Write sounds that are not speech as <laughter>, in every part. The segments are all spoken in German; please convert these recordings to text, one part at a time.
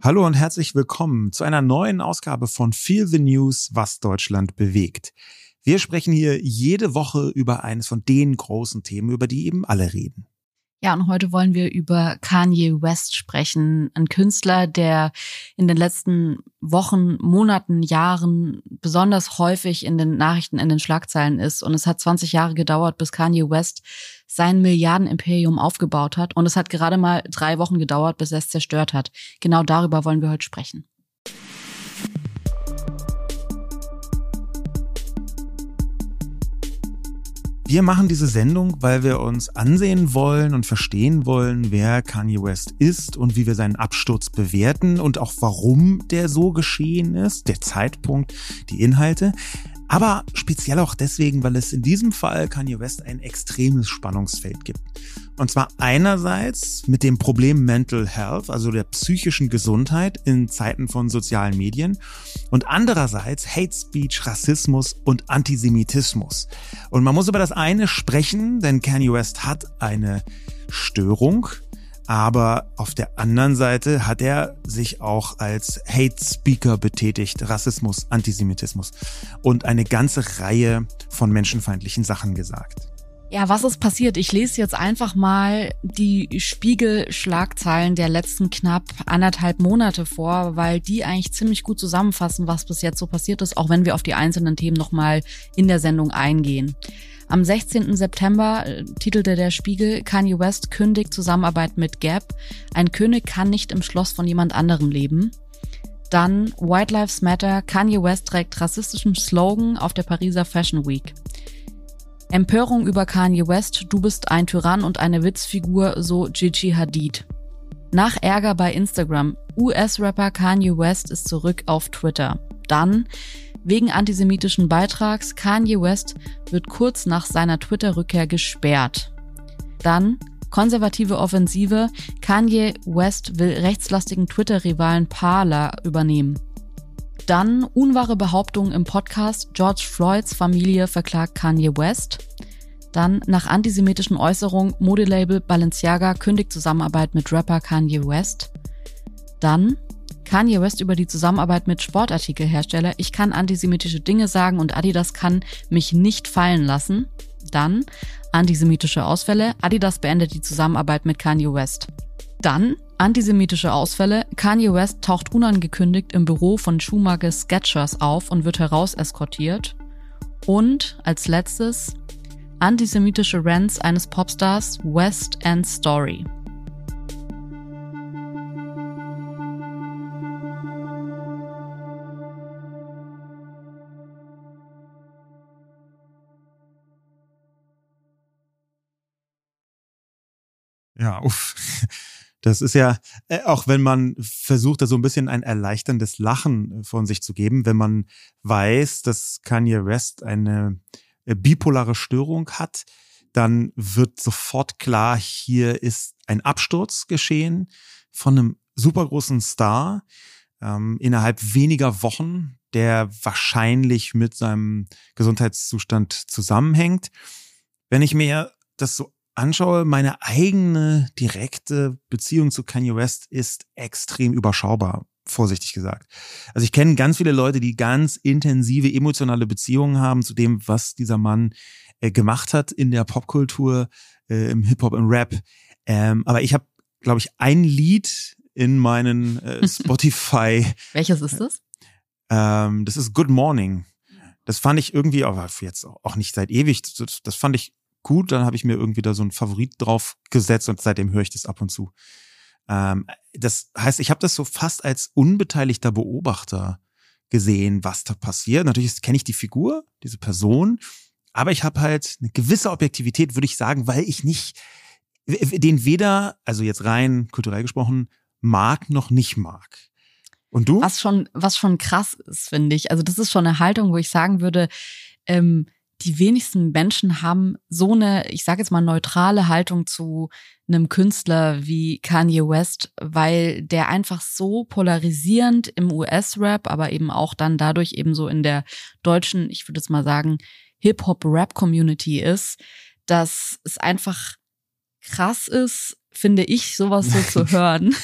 Hallo und herzlich willkommen zu einer neuen Ausgabe von Feel the News, was Deutschland bewegt. Wir sprechen hier jede Woche über eines von den großen Themen, über die eben alle reden. Ja, und heute wollen wir über Kanye West sprechen. Ein Künstler, der in den letzten Wochen, Monaten, Jahren besonders häufig in den Nachrichten, in den Schlagzeilen ist. Und es hat 20 Jahre gedauert, bis Kanye West sein Milliardenimperium aufgebaut hat. Und es hat gerade mal drei Wochen gedauert, bis er es zerstört hat. Genau darüber wollen wir heute sprechen. Wir machen diese Sendung, weil wir uns ansehen wollen und verstehen wollen, wer Kanye West ist und wie wir seinen Absturz bewerten und auch warum der so geschehen ist, der Zeitpunkt, die Inhalte. Aber speziell auch deswegen, weil es in diesem Fall Kanye West ein extremes Spannungsfeld gibt. Und zwar einerseits mit dem Problem Mental Health, also der psychischen Gesundheit in Zeiten von sozialen Medien und andererseits Hate Speech, Rassismus und Antisemitismus. Und man muss über das eine sprechen, denn Kanye West hat eine Störung, aber auf der anderen Seite hat er sich auch als Hate Speaker betätigt, Rassismus, Antisemitismus und eine ganze Reihe von menschenfeindlichen Sachen gesagt. Ja, was ist passiert? Ich lese jetzt einfach mal die Spiegel-Schlagzeilen der letzten knapp anderthalb Monate vor, weil die eigentlich ziemlich gut zusammenfassen, was bis jetzt so passiert ist, auch wenn wir auf die einzelnen Themen nochmal in der Sendung eingehen. Am 16. September äh, titelte der Spiegel, Kanye West kündigt Zusammenarbeit mit Gap. Ein König kann nicht im Schloss von jemand anderem leben. Dann White Lives Matter, Kanye West trägt rassistischen Slogan auf der Pariser Fashion Week. Empörung über Kanye West, du bist ein Tyrann und eine Witzfigur, so Gigi Hadid. Nach Ärger bei Instagram, US-Rapper Kanye West ist zurück auf Twitter. Dann, wegen antisemitischen Beitrags, Kanye West wird kurz nach seiner Twitter-Rückkehr gesperrt. Dann, konservative Offensive, Kanye West will rechtslastigen Twitter-Rivalen Parler übernehmen. Dann unwahre Behauptungen im Podcast, George Floyds Familie verklagt Kanye West. Dann nach antisemitischen Äußerungen, Modelabel Balenciaga kündigt Zusammenarbeit mit Rapper Kanye West. Dann Kanye West über die Zusammenarbeit mit Sportartikelhersteller. Ich kann antisemitische Dinge sagen und Adidas kann mich nicht fallen lassen. Dann antisemitische Ausfälle. Adidas beendet die Zusammenarbeit mit Kanye West. Dann Antisemitische Ausfälle. Kanye West taucht unangekündigt im Büro von Schumacher Sketchers auf und wird heraus eskortiert. Und als letztes antisemitische Rants eines Popstars West End Story. Ja, uff. Das ist ja, äh, auch wenn man versucht, da so ein bisschen ein erleichterndes Lachen von sich zu geben, wenn man weiß, dass Kanye West eine äh, bipolare Störung hat, dann wird sofort klar, hier ist ein Absturz geschehen von einem supergroßen Star ähm, innerhalb weniger Wochen, der wahrscheinlich mit seinem Gesundheitszustand zusammenhängt. Wenn ich mir das so anschaue, meine eigene direkte Beziehung zu Kanye West ist extrem überschaubar, vorsichtig gesagt. Also ich kenne ganz viele Leute, die ganz intensive emotionale Beziehungen haben zu dem, was dieser Mann äh, gemacht hat in der Popkultur, äh, im Hip-Hop, im Rap. Ähm, aber ich habe, glaube ich, ein Lied in meinen äh, <laughs> Spotify. Welches ist das? Ähm, das ist Good Morning. Das fand ich irgendwie, aber jetzt auch nicht seit ewig, das, das fand ich gut. Dann habe ich mir irgendwie da so ein Favorit drauf gesetzt und seitdem höre ich das ab und zu. Ähm, das heißt, ich habe das so fast als unbeteiligter Beobachter gesehen, was da passiert. Natürlich kenne ich die Figur, diese Person, aber ich habe halt eine gewisse Objektivität, würde ich sagen, weil ich nicht den weder, also jetzt rein kulturell gesprochen, mag noch nicht mag. Und du? Was schon, was schon krass ist, finde ich. Also das ist schon eine Haltung, wo ich sagen würde, ähm, die wenigsten Menschen haben so eine, ich sage jetzt mal, neutrale Haltung zu einem Künstler wie Kanye West, weil der einfach so polarisierend im US-Rap, aber eben auch dann dadurch eben so in der deutschen, ich würde jetzt mal sagen, Hip-Hop-Rap-Community ist, dass es einfach krass ist, finde ich, sowas so zu <laughs> hören.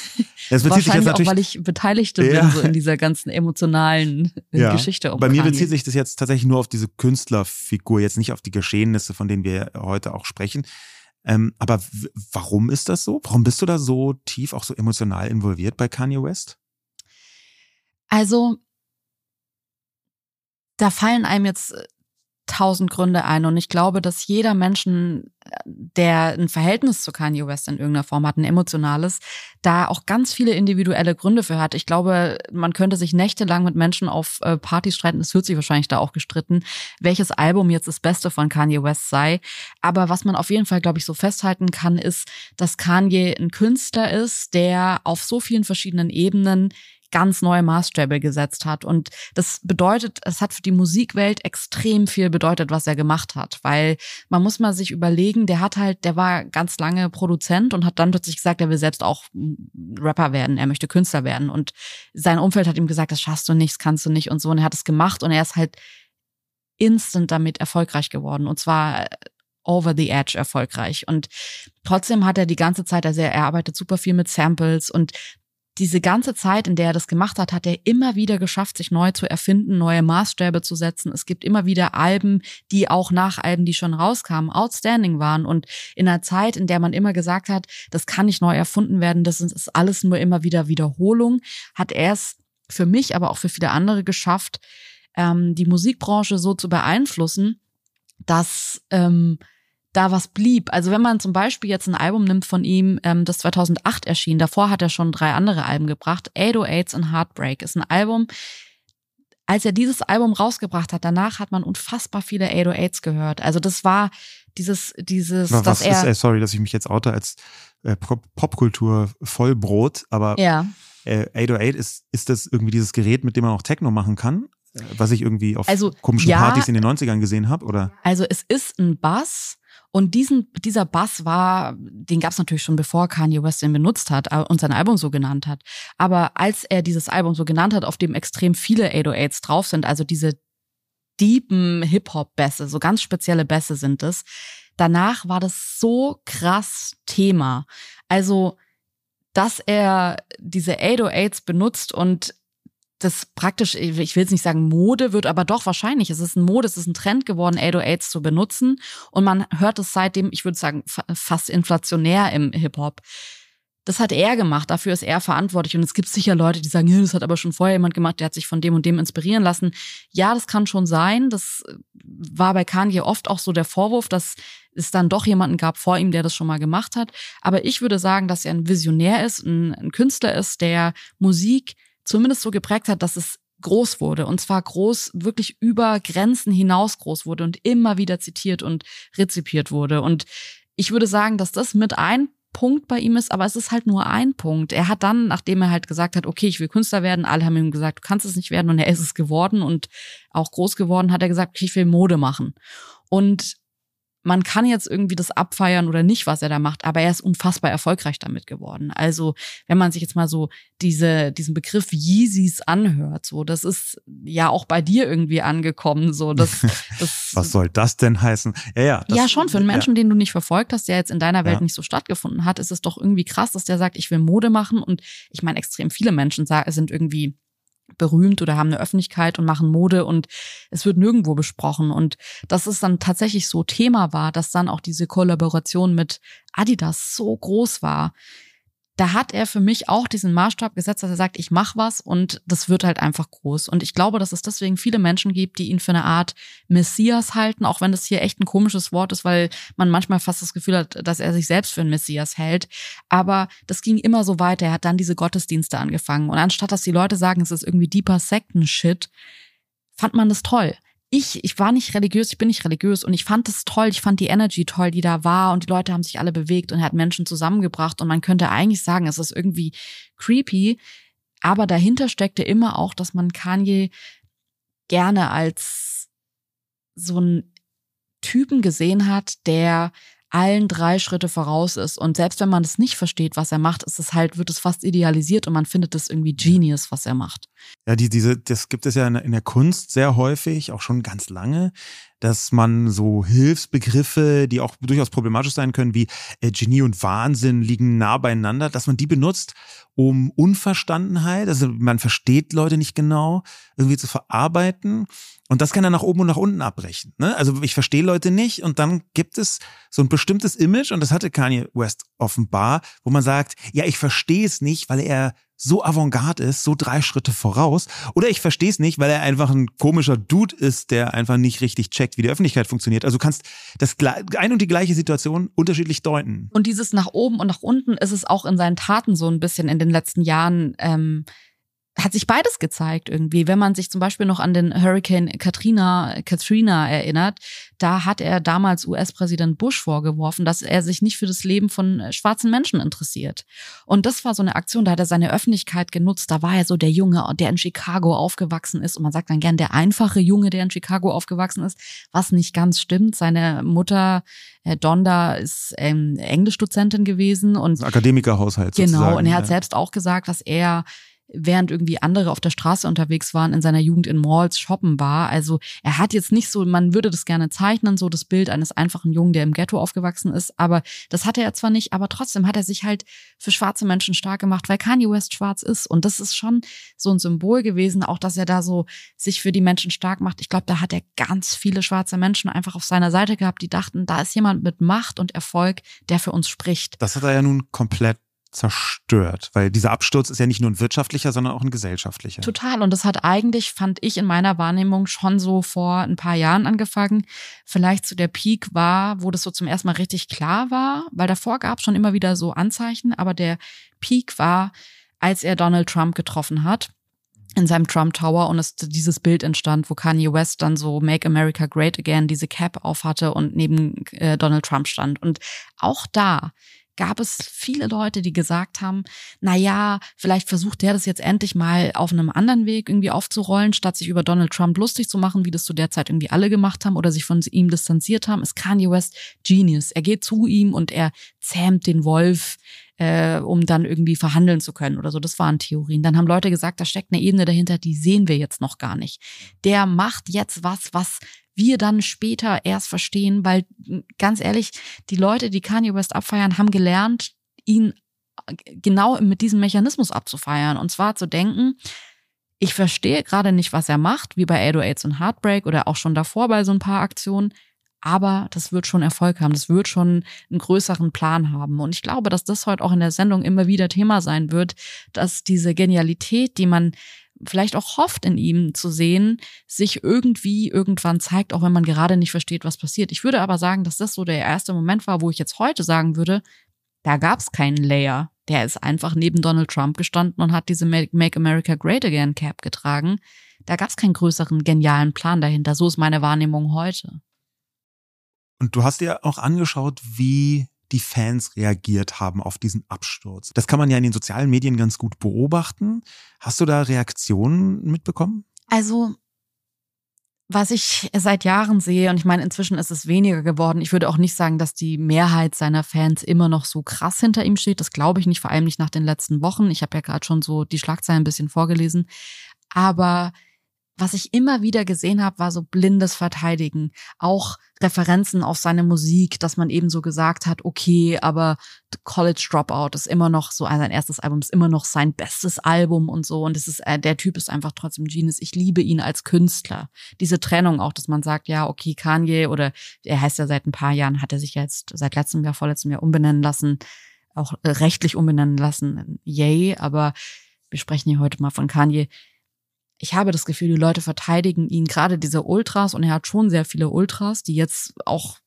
Das bezieht Wahrscheinlich sich jetzt auch, natürlich weil ich Beteiligte Ja. bin, so in dieser ganzen emotionalen Ja. Geschichte. Um Bei mir Kanye. bezieht sich das jetzt tatsächlich nur auf diese Künstlerfigur, jetzt nicht auf die Geschehnisse, von denen wir heute auch sprechen. Ähm, aber warum ist das so? Warum bist du da so tief, auch so emotional involviert bei Kanye West? Also, da fallen einem jetzt tausend Gründe ein und ich glaube, dass jeder Menschen, der ein Verhältnis zu Kanye West in irgendeiner Form hat, ein emotionales, da auch ganz viele individuelle Gründe für hat. Ich glaube, man könnte sich nächtelang mit Menschen auf äh, Partys streiten, es wird sich wahrscheinlich da auch gestritten, welches Album jetzt das Beste von Kanye West sei. Aber was man auf jeden Fall, glaube ich, so festhalten kann, ist, dass Kanye ein Künstler ist, der auf so vielen verschiedenen Ebenen ganz neue Maßstäbe gesetzt hat. Und das bedeutet, es hat für die Musikwelt extrem viel bedeutet, was er gemacht hat. Weil man muss mal sich überlegen, der hat halt, der war ganz lange Produzent und hat dann plötzlich gesagt, er will selbst auch Rapper werden, er möchte Künstler werden. Und sein Umfeld hat ihm gesagt, das schaffst du nicht, das kannst du nicht und so. Und er hat es gemacht und er ist halt instant damit erfolgreich geworden. Und zwar over the edge erfolgreich. Und trotzdem hat er die ganze Zeit, also er arbeitet super viel mit Samples und diese ganze Zeit, in der er das gemacht hat, hat er immer wieder geschafft, sich neu zu erfinden, neue Maßstäbe zu setzen. Es gibt immer wieder Alben, die auch nach Alben, die schon rauskamen, outstanding waren. Und in einer Zeit, in der man immer gesagt hat, das kann nicht neu erfunden werden, das ist alles nur immer wieder Wiederholung, hat er es für mich, aber auch für viele andere geschafft, ähm, die Musikbranche so zu beeinflussen, dass ähm, da was blieb. Also wenn man zum Beispiel jetzt ein Album nimmt von ihm, ähm, das 2008 erschien, davor hat er schon drei andere Alben gebracht, 808s und Heartbreak ist ein Album, als er dieses Album rausgebracht hat, danach hat man unfassbar viele 808s gehört. Also das war dieses, dieses, Was dass ist, er, äh, sorry, dass ich mich jetzt oute als äh, Pop Popkultur Vollbrot, aber ja, äh, 808 ist, ist das irgendwie dieses Gerät, mit dem man auch Techno machen kann? Äh, Was ich irgendwie auf Also, komischen ja. Partys in den 90ern gesehen habe, oder? Also es ist ein Bass und diesen, dieser Bass war, den gab es natürlich schon bevor Kanye West den benutzt hat äh, und sein Album so genannt hat. Aber als er dieses Album so genannt hat, auf dem extrem viele 808s drauf sind, also diese deepen Hip-Hop-Bässe, so ganz spezielle Bässe sind es, danach war das so krass Thema. Also, dass er diese 808s benutzt und das praktisch, ich will jetzt nicht sagen Mode wird, aber doch wahrscheinlich. Es ist ein Mode, es ist ein Trend geworden, 808s zu benutzen. Und man hört es seitdem, ich würde sagen, fa- fast inflationär im Hip-Hop. Das hat er gemacht, dafür ist er verantwortlich. Und es gibt sicher Leute, die sagen, das hat aber schon vorher jemand gemacht, der hat sich von dem und dem inspirieren lassen. Ja, das kann schon sein. Das war bei Kanye oft auch so der Vorwurf, dass es dann doch jemanden gab vor ihm, der das schon mal gemacht hat. Aber ich würde sagen, dass er ein Visionär ist, ein, ein Künstler ist, der Musik zumindest so geprägt hat, dass es groß wurde. Und zwar groß, wirklich über Grenzen hinaus groß wurde und immer wieder zitiert und rezipiert wurde. Und ich würde sagen, dass das mit ein Punkt bei ihm ist, aber es ist halt nur ein Punkt. Er hat dann, nachdem er halt gesagt hat, okay, ich will Künstler werden, alle haben ihm gesagt, du kannst es nicht werden und er ist es geworden und auch groß geworden, hat er gesagt, okay, ich will Mode machen. Und man kann jetzt irgendwie das abfeiern oder nicht, was er da macht, aber er ist unfassbar erfolgreich damit geworden. Also, wenn man sich jetzt mal so diese, diesen Begriff Yeezys anhört, so, das ist ja auch bei dir irgendwie angekommen, so, das, <laughs> das. Was soll das denn heißen? Ja, ja. Das, ja, schon für einen Menschen, Ja. den du nicht verfolgt hast, der jetzt in deiner Welt Ja. nicht so stattgefunden hat, ist es doch irgendwie krass, dass der sagt, ich will Mode machen. Und ich meine, extrem viele Menschen sind irgendwie berühmt oder haben eine Öffentlichkeit und machen Mode und es wird nirgendwo besprochen. Und dass es dann tatsächlich so Thema war, dass dann auch diese Kollaboration mit Adidas so groß war. Da hat er für mich auch diesen Maßstab gesetzt, dass er sagt, ich mache was und das wird halt einfach groß. Und ich glaube, dass es deswegen viele Menschen gibt, die ihn für eine Art Messias halten, auch wenn das hier echt ein komisches Wort ist, weil man manchmal fast das Gefühl hat, dass er sich selbst für einen Messias hält. Aber das ging immer so weiter. Er hat dann diese Gottesdienste angefangen. Und anstatt dass die Leute sagen, es ist irgendwie deeper Sekten-Shit, fand man das toll. Ich, ich war nicht religiös, ich bin nicht religiös und ich fand es toll, ich fand die Energy toll, die da war und die Leute haben sich alle bewegt und hat Menschen zusammengebracht und man könnte eigentlich sagen, es ist irgendwie creepy, aber dahinter steckte immer auch, dass man Kanye gerne als so einen Typen gesehen hat, der allen drei Schritte voraus ist. Und selbst wenn man das nicht versteht, was er macht, ist es halt, wird es fast idealisiert und man findet es irgendwie genius, was er macht. Ja, die, diese, das gibt es ja in der Kunst sehr häufig, auch schon ganz lange. Dass man so Hilfsbegriffe, die auch durchaus problematisch sein können, wie äh, Genie und Wahnsinn liegen nah beieinander, dass man die benutzt, um Unverstandenheit, also man versteht Leute nicht genau, irgendwie zu verarbeiten. Und das kann er nach oben und nach unten abbrechen. Ne? Also ich verstehe Leute nicht und dann gibt es so ein bestimmtes Image und das hatte Kanye West offenbar, wo man sagt, ja, ich verstehe es nicht, weil er so avantgarde ist, so drei Schritte voraus. Oder ich verstehe es nicht, weil er einfach ein komischer Dude ist, der einfach nicht richtig checkt, wie die Öffentlichkeit funktioniert. Also du kannst das ein und die gleiche Situation unterschiedlich deuten. Und dieses nach oben und nach unten ist es auch in seinen Taten so ein bisschen in den letzten Jahren. Ähm hat sich beides gezeigt irgendwie. Wenn man sich zum Beispiel noch an den Hurricane Katrina, Katrina erinnert, da hat er damals US-Präsident Bush vorgeworfen, dass er sich nicht für das Leben von schwarzen Menschen interessiert. Und das war so eine Aktion, da hat er seine Öffentlichkeit genutzt. Da war er so der Junge, der in Chicago aufgewachsen ist. Und man sagt dann gern der einfache Junge, der in Chicago aufgewachsen ist, was nicht ganz stimmt. Seine Mutter Herr Donda ist ähm, Englischdozentin gewesen und Akademikerhaushalt. Genau, und er hat ja. selbst auch gesagt, dass er während irgendwie andere auf der Straße unterwegs waren, in seiner Jugend in Malls shoppen war. Also er hat jetzt nicht so, man würde das gerne zeichnen, so das Bild eines einfachen Jungen, der im Ghetto aufgewachsen ist, aber das hatte er zwar nicht, aber trotzdem hat er sich halt für schwarze Menschen stark gemacht, weil Kanye West schwarz ist. Und das ist schon so ein Symbol gewesen, auch dass er da so sich für die Menschen stark macht. Ich glaube, da hat er ganz viele schwarze Menschen einfach auf seiner Seite gehabt, die dachten, da ist jemand mit Macht und Erfolg, der für uns spricht. Das hat er ja nun komplett zerstört, weil dieser Absturz ist ja nicht nur ein wirtschaftlicher, sondern auch ein gesellschaftlicher. Total. Und das hat eigentlich, fand ich in meiner Wahrnehmung schon so vor ein paar Jahren angefangen. Vielleicht zu der Peak war, wo das so zum ersten Mal richtig klar war, weil davor gab es schon immer wieder so Anzeichen, aber der Peak war, als er Donald Trump getroffen hat in seinem Trump Tower und es dieses Bild entstand, wo Kanye West dann so Make America Great Again diese Cap aufhatte und neben äh, Donald Trump stand. Und auch da gab es viele Leute, die gesagt haben, na ja, vielleicht versucht der das jetzt endlich mal auf einem anderen Weg irgendwie aufzurollen, statt sich über Donald Trump lustig zu machen, wie das zu der Zeit irgendwie alle gemacht haben oder sich von ihm distanziert haben, ist Kanye West Genius. Er geht zu ihm und er zähmt den Wolf, äh, um dann irgendwie verhandeln zu können oder so. Das waren Theorien. Dann haben Leute gesagt, da steckt eine Ebene dahinter, die sehen wir jetzt noch gar nicht. Der macht jetzt was, was wir dann später erst verstehen, weil ganz ehrlich, die Leute, die Kanye West abfeiern, haben gelernt, ihn genau mit diesem Mechanismus abzufeiern. Und zwar zu denken, ich verstehe gerade nicht, was er macht, wie bei 808s und Heartbreak oder auch schon davor bei so ein paar Aktionen. Aber das wird schon Erfolg haben. Das wird schon einen größeren Plan haben. Und ich glaube, dass das heute auch in der Sendung immer wieder Thema sein wird, dass diese Genialität, die man vielleicht auch hofft in ihm zu sehen, sich irgendwie irgendwann zeigt, auch wenn man gerade nicht versteht, was passiert. Ich würde aber sagen, dass das so der erste Moment war, wo ich jetzt heute sagen würde, da gab es keinen Layer. Der ist einfach neben Donald Trump gestanden und hat diese Make America Great Again Cap getragen. Da gab es keinen größeren genialen Plan dahinter. So ist meine Wahrnehmung heute. Und du hast dir auch angeschaut, wie die Fans reagiert haben auf diesen Absturz. Das kann man ja in den sozialen Medien ganz gut beobachten. Hast du da Reaktionen mitbekommen? Also was ich seit Jahren sehe, und ich meine, inzwischen ist es weniger geworden. Ich würde auch nicht sagen, dass die Mehrheit seiner Fans immer noch so krass hinter ihm steht. Das glaube ich nicht, vor allem nicht nach den letzten Wochen. Ich habe ja gerade schon so die Schlagzeilen ein bisschen vorgelesen. Aber was ich immer wieder gesehen habe, war so blindes Verteidigen. Auch Referenzen auf seine Musik, dass man eben so gesagt hat, okay, aber College Dropout ist immer noch so, sein erstes Album ist immer noch sein bestes Album und so. Und es ist, äh, der Typ ist einfach trotzdem Genius. Ich liebe ihn als Künstler. Diese Trennung auch, dass man sagt, ja, okay, Kanye oder er heißt ja seit ein paar Jahren, hat er sich jetzt seit letztem Jahr, vorletztem Jahr umbenennen lassen, auch äh, rechtlich umbenennen lassen. Yay, aber wir sprechen hier heute mal von Kanye ich habe das Gefühl, die Leute verteidigen ihn, gerade diese Ultras, und er hat schon sehr viele Ultras, die jetzt auch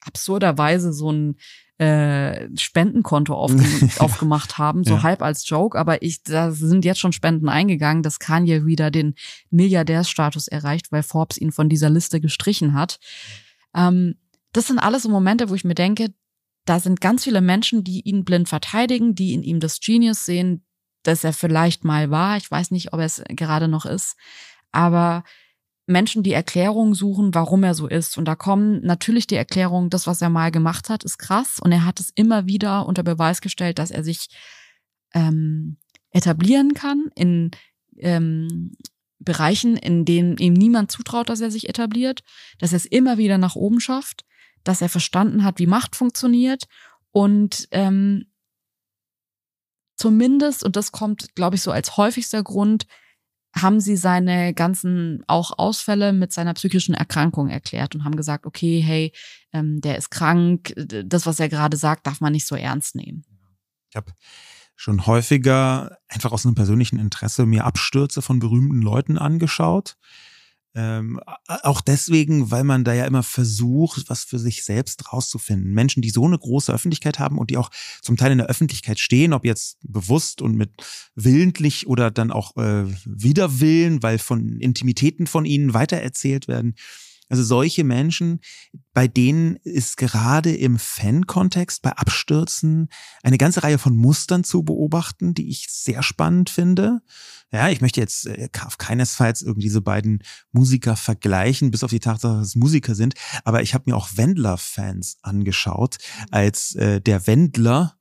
absurderweise so ein äh, Spendenkonto aufge <laughs> aufgemacht haben, so ja. halb als Joke, aber ich, da sind jetzt schon Spenden eingegangen, dass Kanye wieder den Milliardärsstatus erreicht, weil Forbes ihn von dieser Liste gestrichen hat. Ähm, das sind alles so Momente, wo ich mir denke, da sind ganz viele Menschen, die ihn blind verteidigen, die in ihm das Genius sehen, dass er vielleicht mal war. Ich weiß nicht, ob er es gerade noch ist. Aber Menschen, die Erklärungen suchen, warum er so ist. Und da kommen natürlich die Erklärungen, das, was er mal gemacht hat, ist krass. Und er hat es immer wieder unter Beweis gestellt, dass er sich ähm, etablieren kann in ähm, Bereichen, in denen ihm niemand zutraut, dass er sich etabliert, dass er es immer wieder nach oben schafft, dass er verstanden hat, wie Macht funktioniert und ähm, zumindest, und das kommt, glaube ich, so als häufigster Grund, haben sie seine ganzen auch Ausfälle mit seiner psychischen Erkrankung erklärt und haben gesagt, okay, hey, ähm, der ist krank, das, was er gerade sagt, darf man nicht so ernst nehmen. Ich habe schon häufiger einfach aus einem persönlichen Interesse mir Abstürze von berühmten Leuten angeschaut. Ähm, auch deswegen, weil man da ja immer versucht, was für sich selbst rauszufinden. Menschen, die so eine große Öffentlichkeit haben und die auch zum Teil in der Öffentlichkeit stehen, ob jetzt bewusst und mit willentlich oder dann auch äh, widerwillen, weil von Intimitäten von ihnen weitererzählt werden. Also solche Menschen, bei denen ist gerade im Fan-Kontext bei Abstürzen eine ganze Reihe von Mustern zu beobachten, die ich sehr spannend finde. Ja, ich möchte jetzt äh, auf keinesfalls irgendwie diese beiden Musiker vergleichen, bis auf die Tatsache, dass es Musiker sind. Aber ich habe mir auch Wendler-Fans angeschaut, als äh, der Wendler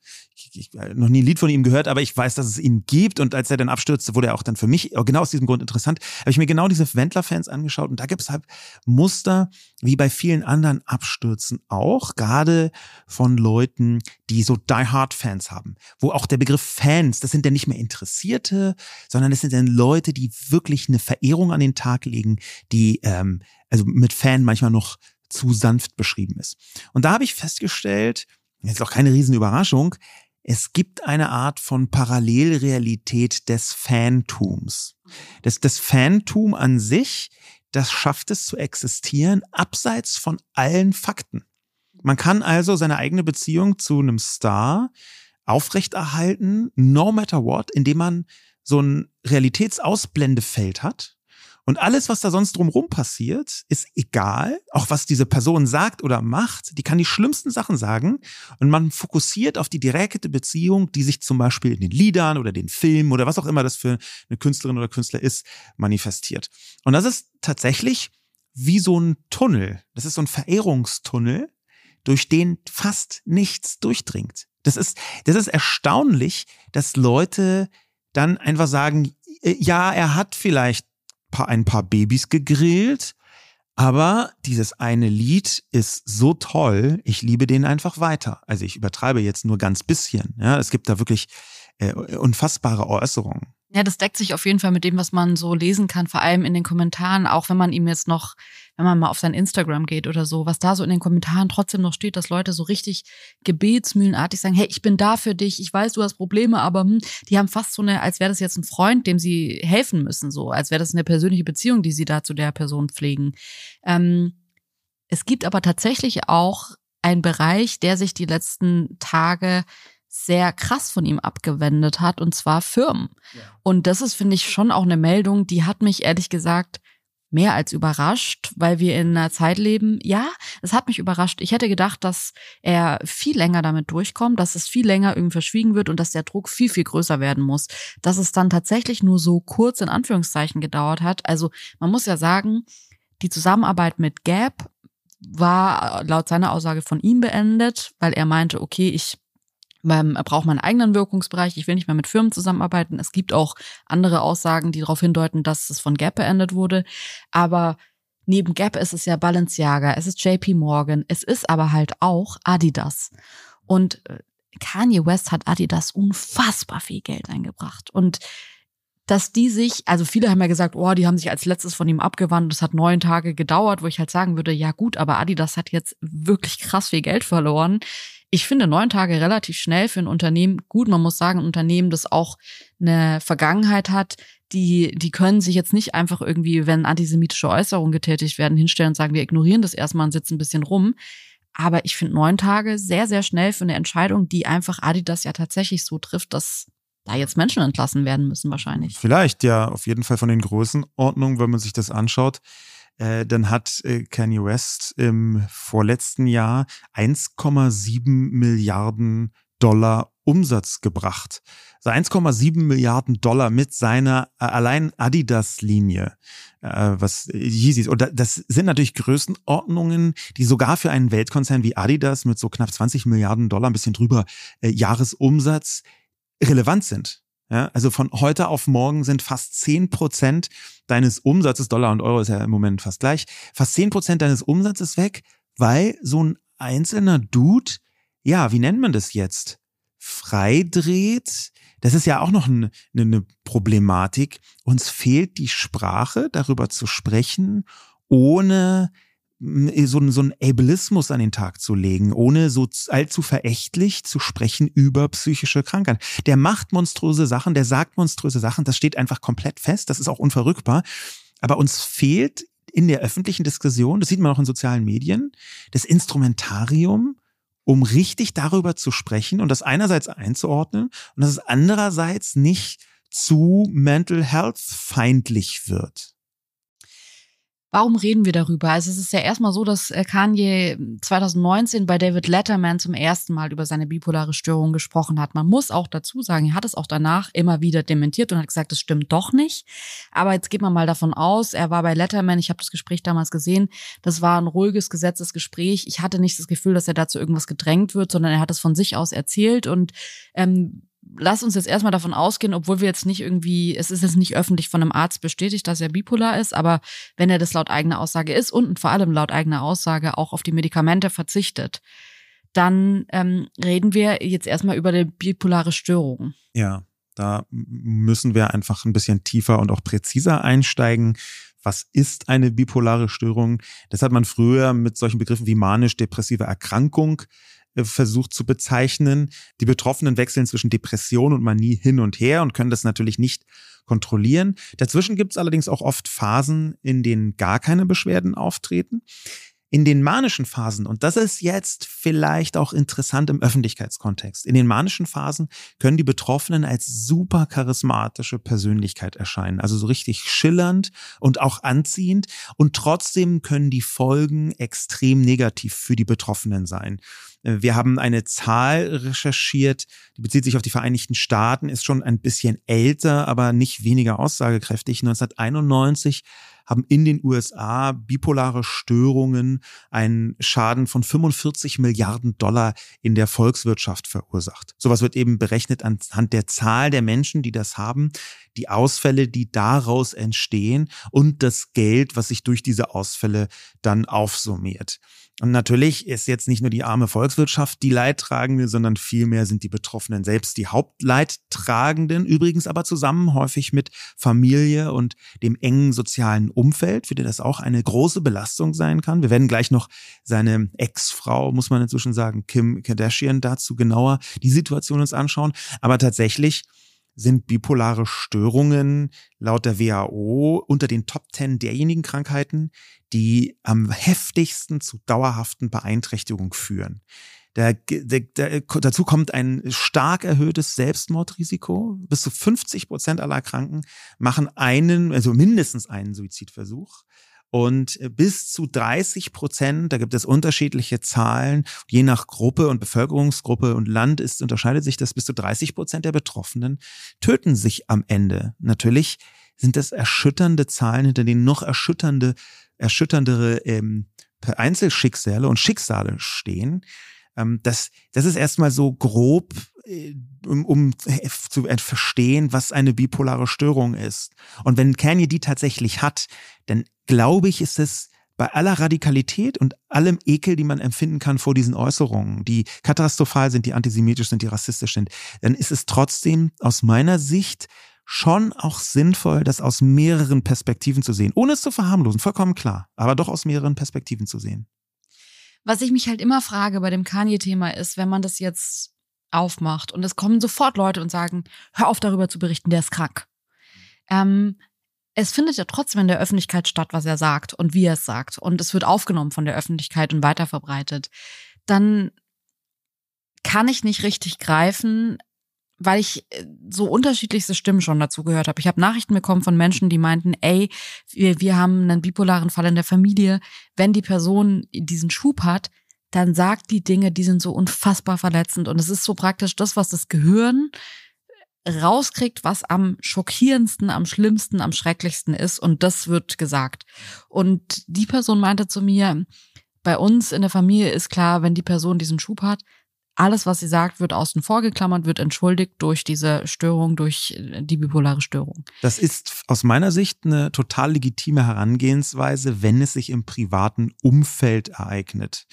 ich, ich noch nie ein Lied von ihm gehört, aber ich weiß, dass es ihn gibt. Und als er dann abstürzte, wurde er auch dann für mich genau aus diesem Grund interessant. Habe ich mir genau diese Wendler-Fans angeschaut und da gibt es halt Muster, wie bei vielen anderen Abstürzen auch, gerade von Leuten, die so Die Hard-Fans haben, wo auch der Begriff Fans, das sind ja nicht mehr Interessierte, sondern das sind dann Leute, die wirklich eine Verehrung an den Tag legen, die ähm, also mit Fan manchmal noch zu sanft beschrieben ist. Und da habe ich festgestellt, jetzt auch keine Riesenüberraschung, es gibt eine Art von Parallelrealität des Phantoms. Das, das Phantom an sich, das schafft es zu existieren abseits von allen Fakten. Man kann also seine eigene Beziehung zu einem Star aufrechterhalten, no matter what, indem man so ein Realitätsausblendefeld hat und alles, was da sonst drumherum passiert, ist egal. Auch was diese Person sagt oder macht, die kann die schlimmsten Sachen sagen. Und man fokussiert auf die direkte Beziehung, die sich zum Beispiel in den Liedern oder den Filmen oder was auch immer das für eine Künstlerin oder Künstler ist, manifestiert. Und das ist tatsächlich wie so ein Tunnel. Das ist so ein Verehrungstunnel, durch den fast nichts durchdringt. Das ist, das ist erstaunlich, dass Leute dann einfach sagen, äh, ja, er hat vielleicht ein paar Babys gegrillt. Aber dieses eine Lied ist so toll, ich liebe den einfach weiter. Also ich übertreibe jetzt nur ganz bisschen. Ja, es gibt da wirklich äh, unfassbare Äußerungen. Ja, das deckt sich auf jeden Fall mit dem, was man so lesen kann, vor allem in den Kommentaren, auch wenn man ihm jetzt noch, wenn man mal auf sein Instagram geht oder so, was da so in den Kommentaren trotzdem noch steht, dass Leute so richtig gebetsmühlenartig sagen, hey, ich bin da für dich, ich weiß, du hast Probleme, aber hm, die haben fast so eine, als wäre das jetzt ein Freund, dem sie helfen müssen, so, als wäre das eine persönliche Beziehung, die sie da zu der Person pflegen. Ähm, es gibt aber tatsächlich auch einen Bereich, der sich die letzten Tage sehr krass von ihm abgewendet hat, und zwar Firmen. Ja. Und das ist, finde ich, schon auch eine Meldung, die hat mich ehrlich gesagt mehr als überrascht, weil wir in einer Zeit leben. Ja, es hat mich überrascht. Ich hätte gedacht, dass er viel länger damit durchkommt, dass es viel länger irgendwie verschwiegen wird und dass der Druck viel, viel größer werden muss. Dass es dann tatsächlich nur so kurz in Anführungszeichen gedauert hat. Also man muss ja sagen, die Zusammenarbeit mit Gap war laut seiner Aussage von ihm beendet, weil er meinte, okay, ich man braucht meinen eigenen Wirkungsbereich, ich will nicht mehr mit Firmen zusammenarbeiten. Es gibt auch andere Aussagen, die darauf hindeuten, dass es von Gap beendet wurde. Aber neben Gap ist es ja Balenciaga, es ist JP Morgan, es ist aber halt auch Adidas. Und äh, Kanye West hat Adidas unfassbar viel Geld eingebracht. Und dass die sich, also viele haben ja gesagt, oh, die haben sich als letztes von ihm abgewandt, es hat neun Tage gedauert, wo ich halt sagen würde, ja gut, aber Adidas hat jetzt wirklich krass viel Geld verloren ich finde neun Tage relativ schnell für ein Unternehmen. Gut, man muss sagen, ein Unternehmen, das auch eine Vergangenheit hat, die, die können sich jetzt nicht einfach irgendwie, wenn antisemitische Äußerungen getätigt werden, hinstellen und sagen, wir ignorieren das erstmal und sitzen ein bisschen rum. Aber ich finde neun Tage sehr, sehr schnell für eine Entscheidung, die einfach Adidas ja tatsächlich so trifft, dass da jetzt Menschen entlassen werden müssen wahrscheinlich. Vielleicht ja, auf jeden Fall von den Größenordnungen, wenn man sich das anschaut. Äh, dann hat äh, Kanye West im vorletzten Jahr 1,7 Milliarden Dollar Umsatz gebracht. Also 1,7 Milliarden Dollar mit seiner äh, allein Adidas-Linie, äh, was Yeezys. Und das sind natürlich Größenordnungen, die sogar für einen Weltkonzern wie Adidas mit so knapp 20 Milliarden Dollar, ein bisschen drüber, äh, Jahresumsatz relevant sind. Ja, also von heute auf morgen sind fast zehn Prozent deines Umsatzes, Dollar und Euro ist ja im Moment fast gleich, fast zehn Prozent deines Umsatzes weg, weil so ein einzelner Dude, ja, wie nennt man das jetzt? Freidreht. Das ist ja auch noch eine, eine Problematik. Uns fehlt die Sprache, darüber zu sprechen, ohne so, so einen Ableismus an den Tag zu legen, ohne so allzu verächtlich zu sprechen über psychische Krankheiten. Der macht monströse Sachen, der sagt monströse Sachen, das steht einfach komplett fest, das ist auch unverrückbar. Aber uns fehlt in der öffentlichen Diskussion, das sieht man auch in sozialen Medien, das Instrumentarium, um richtig darüber zu sprechen und das einerseits einzuordnen und dass es andererseits nicht zu mental health feindlich wird. Warum reden wir darüber? Also es ist ja erstmal so, dass äh, Kanye 2019 bei David Letterman zum ersten Mal über seine bipolare Störung gesprochen hat. Man muss auch dazu sagen, er hat es auch danach immer wieder dementiert und hat gesagt, das stimmt doch nicht. Aber jetzt geht man mal davon aus, er war bei Letterman, ich habe das Gespräch damals gesehen, das war ein ruhiges, gesetztes Gespräch. Ich hatte nicht das Gefühl, dass er dazu irgendwas gedrängt wird, sondern er hat es von sich aus erzählt und ähm, lass uns jetzt erstmal davon ausgehen, obwohl wir jetzt nicht irgendwie, es ist jetzt nicht öffentlich von einem Arzt bestätigt, dass er bipolar ist, aber wenn er das laut eigener Aussage ist und vor allem laut eigener Aussage auch auf die Medikamente verzichtet, dann ähm, reden wir jetzt erstmal über die bipolare Störung. Ja, da müssen wir einfach ein bisschen tiefer und auch präziser einsteigen. Was ist eine bipolare Störung? Das hat man früher mit solchen Begriffen wie manisch-depressive Erkrankung versucht zu bezeichnen. Die Betroffenen wechseln zwischen Depression und Manie hin und her und können das natürlich nicht kontrollieren. Dazwischen gibt es allerdings auch oft Phasen, in denen gar keine Beschwerden auftreten. In den manischen Phasen, und das ist jetzt vielleicht auch interessant im Öffentlichkeitskontext, in den manischen Phasen können die Betroffenen als super charismatische Persönlichkeit erscheinen, also so richtig schillernd und auch anziehend und trotzdem können die Folgen extrem negativ für die Betroffenen sein. Wir haben eine Zahl recherchiert, die bezieht sich auf die Vereinigten Staaten, ist schon ein bisschen älter, aber nicht weniger aussagekräftig. 1991 haben in den USA bipolare Störungen einen Schaden von 45 Milliarden Dollar in der Volkswirtschaft verursacht. Sowas wird eben berechnet anhand der Zahl der Menschen, die das haben, die Ausfälle, die daraus entstehen und das Geld, was sich durch diese Ausfälle dann aufsummiert. Und natürlich ist jetzt nicht nur die arme Volkswirtschaft die Leidtragende, sondern vielmehr sind die Betroffenen selbst die Hauptleidtragenden, übrigens aber zusammen häufig mit Familie und dem engen sozialen Umfeld, für die das auch eine große Belastung sein kann. Wir werden gleich noch seine Ex-Frau, muss man inzwischen sagen, Kim Kardashian dazu genauer die Situation uns anschauen. Aber tatsächlich sind bipolare Störungen laut der WHO unter den Top 10 derjenigen Krankheiten, die am heftigsten zu dauerhaften Beeinträchtigungen führen. Der, der, der, dazu kommt ein stark erhöhtes Selbstmordrisiko. Bis zu 50 Prozent aller Kranken machen einen, also mindestens einen Suizidversuch. Und bis zu 30 Prozent, da gibt es unterschiedliche Zahlen, je nach Gruppe und Bevölkerungsgruppe und Land ist, unterscheidet sich das, bis zu 30 Prozent der Betroffenen töten sich am Ende. Natürlich sind das erschütternde Zahlen, hinter denen noch erschütternde, erschütterndere ähm, Einzelschicksale und Schicksale stehen. Ähm, das, das ist erstmal so grob äh, um, um zu verstehen, was eine bipolare Störung ist. Und wenn Kanye die tatsächlich hat, dann glaube ich, ist es bei aller Radikalität und allem Ekel, die man empfinden kann vor diesen Äußerungen, die katastrophal sind, die antisemitisch sind, die rassistisch sind, dann ist es trotzdem aus meiner Sicht schon auch sinnvoll, das aus mehreren Perspektiven zu sehen, ohne es zu verharmlosen, vollkommen klar, aber doch aus mehreren Perspektiven zu sehen. Was ich mich halt immer frage bei dem Kanye-Thema ist, wenn man das jetzt aufmacht und es kommen sofort Leute und sagen, hör auf darüber zu berichten, der ist krank. Ähm, es findet ja trotzdem in der Öffentlichkeit statt, was er sagt und wie er es sagt. Und es wird aufgenommen von der Öffentlichkeit und weiterverbreitet. Dann kann ich nicht richtig greifen, weil ich äh, so unterschiedlichste Stimmen schon dazu gehört habe. Ich habe Nachrichten bekommen von Menschen, die meinten, ey, wir, wir haben einen bipolaren Fall in der Familie. Wenn die Person diesen Schub hat, dann sagt die Dinge, die sind so unfassbar verletzend. Und es ist so praktisch das, was das Gehirn rauskriegt, was am schockierendsten, am schlimmsten, am schrecklichsten ist. Und das wird gesagt. Und die Person meinte zu mir, bei uns in der Familie ist klar, wenn die Person diesen Schub hat, alles, was sie sagt, wird außen vor geklammert, wird entschuldigt durch diese Störung, durch die bipolare Störung. Das ist aus meiner Sicht eine total legitime Herangehensweise, wenn es sich im privaten Umfeld ereignet.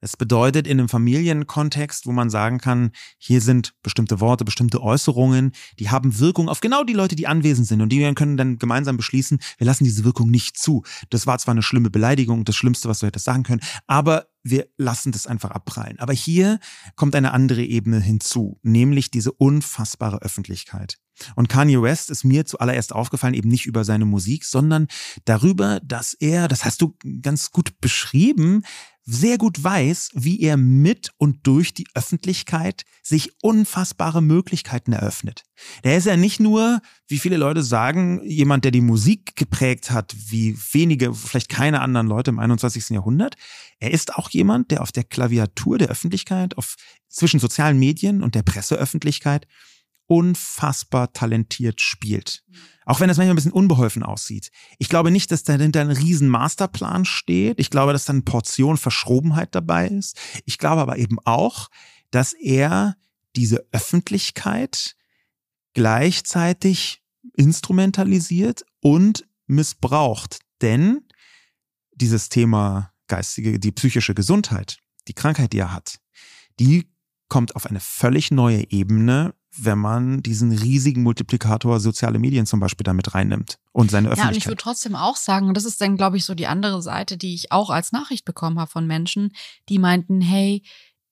Es bedeutet in einem Familienkontext, wo man sagen kann, hier sind bestimmte Worte, bestimmte Äußerungen, die haben Wirkung auf genau die Leute, die anwesend sind und die können dann gemeinsam beschließen, wir lassen diese Wirkung nicht zu. Das war zwar eine schlimme Beleidigung, das Schlimmste, was du hättest sagen können, aber wir lassen das einfach abprallen. Aber hier kommt eine andere Ebene hinzu, nämlich diese unfassbare Öffentlichkeit. Und Kanye West ist mir zuallererst aufgefallen, eben nicht über seine Musik, sondern darüber, dass er, das hast du ganz gut beschrieben, sehr gut weiß, wie er mit und durch die Öffentlichkeit sich unfassbare Möglichkeiten eröffnet. Der ist ja nicht nur, wie viele Leute sagen, jemand, der die Musik geprägt hat, wie wenige, vielleicht keine anderen Leute im 21. Jahrhundert. Er ist auch jemand, der auf der Klaviatur der Öffentlichkeit, auf, zwischen sozialen Medien und der Presseöffentlichkeit unfassbar talentiert spielt. Auch wenn das manchmal ein bisschen unbeholfen aussieht. Ich glaube nicht, dass dahinter ein riesen Masterplan steht. Ich glaube, dass da eine Portion Verschrobenheit dabei ist. Ich glaube aber eben auch, dass er diese Öffentlichkeit gleichzeitig instrumentalisiert und missbraucht. Denn dieses Thema geistige, die psychische Gesundheit, die Krankheit, die er hat, die kommt auf eine völlig neue Ebene, wenn man diesen riesigen Multiplikator soziale Medien zum Beispiel damit reinnimmt und seine Öffentlichkeit. Ja, und ich würde trotzdem auch sagen, und das ist dann, glaube ich, so die andere Seite, die ich auch als Nachricht bekommen habe von Menschen, die meinten, hey,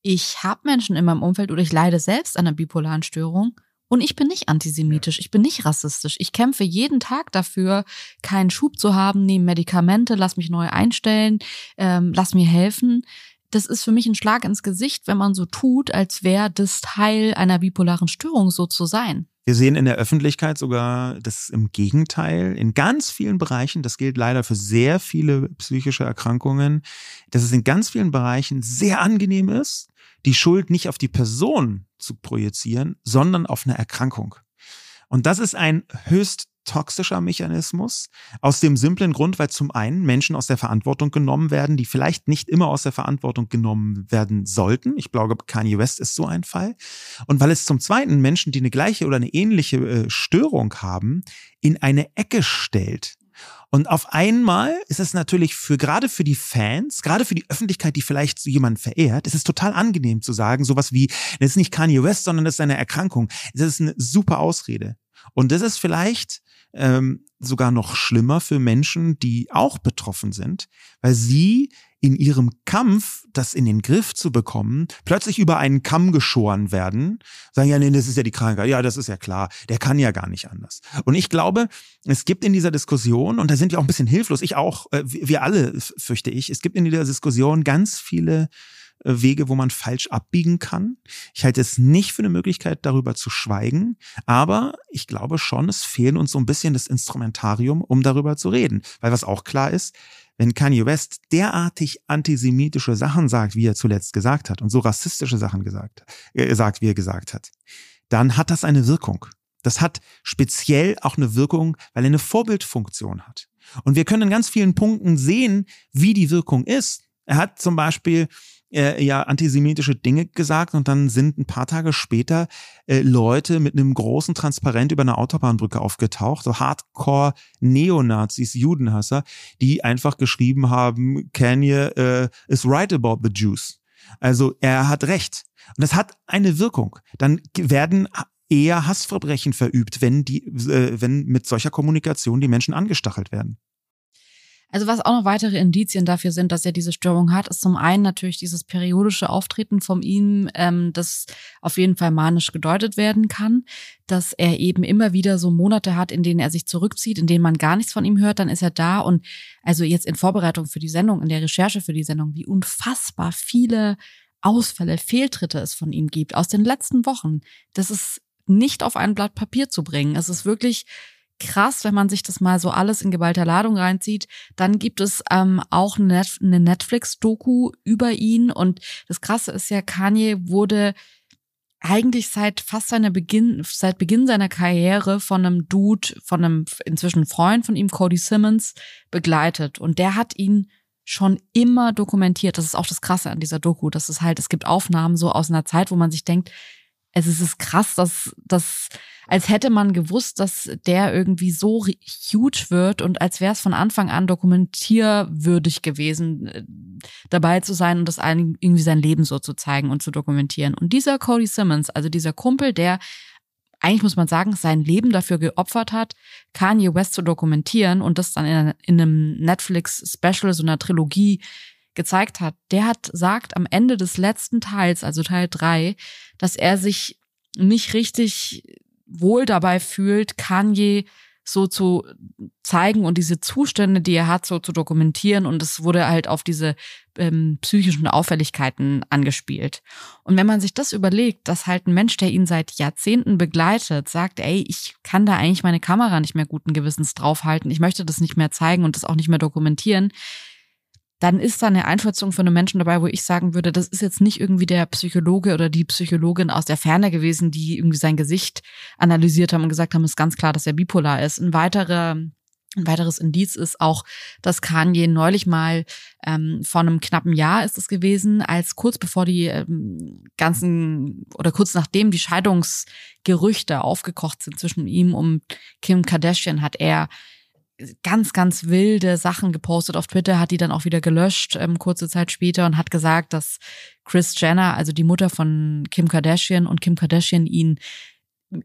ich habe Menschen in meinem Umfeld oder ich leide selbst an einer bipolaren Störung und ich bin nicht antisemitisch, ich bin nicht rassistisch. Ich kämpfe jeden Tag dafür, keinen Schub zu haben, nehme Medikamente, lass mich neu einstellen, ähm, lass mir helfen das ist für mich ein Schlag ins Gesicht, wenn man so tut, als wäre das Teil einer bipolaren Störung so zu sein. Wir sehen in der Öffentlichkeit sogar das im Gegenteil. In ganz vielen Bereichen, das gilt leider für sehr viele psychische Erkrankungen, dass es in ganz vielen Bereichen sehr angenehm ist, die Schuld nicht auf die Person zu projizieren, sondern auf eine Erkrankung. Und das ist ein höchst toxischer Mechanismus. Aus dem simplen Grund, weil zum einen Menschen aus der Verantwortung genommen werden, die vielleicht nicht immer aus der Verantwortung genommen werden sollten. Ich glaube, Kanye West ist so ein Fall. Und weil es zum zweiten Menschen, die eine gleiche oder eine ähnliche äh, Störung haben, in eine Ecke stellt. Und auf einmal ist es natürlich für gerade für die Fans, gerade für die Öffentlichkeit, die vielleicht so jemanden verehrt, ist es total angenehm zu sagen, sowas wie, das ist nicht Kanye West, sondern das ist eine Erkrankung. Das ist eine super Ausrede. Und das ist vielleicht ähm, sogar noch schlimmer für Menschen, die auch betroffen sind, weil sie in ihrem Kampf, das in den Griff zu bekommen, plötzlich über einen Kamm geschoren werden, sagen ja, nee, das ist ja die Krankheit, ja, das ist ja klar, der kann ja gar nicht anders. Und ich glaube, es gibt in dieser Diskussion, und da sind wir auch ein bisschen hilflos, ich auch, äh, wir alle, fürchte ich, es gibt in dieser Diskussion ganz viele Wege, wo man falsch abbiegen kann. Ich halte es nicht für eine Möglichkeit, darüber zu schweigen, aber ich glaube schon, es fehlt uns so ein bisschen das Instrumentarium, um darüber zu reden. Weil was auch klar ist, wenn Kanye West derartig antisemitische Sachen sagt, wie er zuletzt gesagt hat, und so rassistische Sachen gesagt, äh, sagt, wie er gesagt hat, dann hat das eine Wirkung. Das hat speziell auch eine Wirkung, weil er eine Vorbildfunktion hat. Und wir können in ganz vielen Punkten sehen, wie die Wirkung ist. Er hat zum Beispiel äh, ja antisemitische Dinge gesagt und dann sind ein paar Tage später äh, Leute mit einem großen Transparent über eine Autobahnbrücke aufgetaucht, so Hardcore Neonazis, Judenhasser, die einfach geschrieben haben, Kanye äh, is right about the Jews. Also er hat recht. Und das hat eine Wirkung. Dann werden eher Hassverbrechen verübt, wenn die, äh, wenn mit solcher Kommunikation die Menschen angestachelt werden. Also was auch noch weitere Indizien dafür sind, dass er diese Störung hat, ist zum einen natürlich dieses periodische Auftreten von ihm, ähm, das auf jeden Fall manisch gedeutet werden kann, dass er eben immer wieder so Monate hat, in denen er sich zurückzieht, in denen man gar nichts von ihm hört, dann ist er da und also jetzt in Vorbereitung für die Sendung, in der Recherche für die Sendung, wie unfassbar viele Ausfälle, Fehltritte es von ihm gibt aus den letzten Wochen. Das ist nicht auf ein Blatt Papier zu bringen. Es ist wirklich krass, wenn man sich das mal so alles in geballter Ladung reinzieht. Dann gibt es ähm, auch eine, Netflix-Doku über ihn. Und das Krasse ist ja, Kanye wurde eigentlich seit fast seiner Beginn, seit Beginn seiner Karriere von einem Dude, von einem inzwischen Freund von ihm, Cody Simmons, begleitet. Und der hat ihn schon immer dokumentiert. Das ist auch das Krasse an dieser Doku. Das ist halt, es gibt Aufnahmen so aus einer Zeit, wo man sich denkt, es ist krass, dass, dass, als hätte man gewusst, dass der irgendwie so huge wird und als wäre es von Anfang an dokumentierwürdig gewesen, äh, dabei zu sein und das irgendwie sein Leben so zu zeigen und zu dokumentieren. Und dieser Cody Simmons, also dieser Kumpel, der eigentlich muss man sagen, sein Leben dafür geopfert hat, Kanye West zu dokumentieren und das dann in einem Netflix-Special, so einer Trilogie gezeigt hat, der hat sagt am Ende des letzten Teils, also Teil drei, dass er sich nicht richtig wohl dabei fühlt, Kanye so zu zeigen und diese Zustände, die er hat, so zu dokumentieren. Und es wurde halt auf diese ähm, psychischen Auffälligkeiten angespielt. Und wenn man sich das überlegt, dass halt ein Mensch, der ihn seit Jahrzehnten begleitet, sagt, ey, ich kann da eigentlich meine Kamera nicht mehr guten Gewissens draufhalten, ich möchte das nicht mehr zeigen und das auch nicht mehr dokumentieren, dann ist da eine Einschätzung von einem Menschen dabei, wo ich sagen würde, das ist jetzt nicht irgendwie der Psychologe oder die Psychologin aus der Ferne gewesen, die irgendwie sein Gesicht analysiert haben und gesagt haben, ist ganz klar, dass er bipolar ist. Ein weiterer ein weiteres Indiz ist auch, dass Kanye neulich mal ähm, vor einem knappen Jahr ist es gewesen, als kurz bevor die ähm, ganzen oder kurz nachdem die Scheidungsgerüchte aufgekocht sind zwischen ihm und Kim Kardashian, hat er ganz, ganz wilde Sachen gepostet auf Twitter, hat die dann auch wieder gelöscht, ähm, kurze Zeit später und hat gesagt, dass Chris Jenner, also die Mutter von Kim Kardashian und Kim Kardashian ihn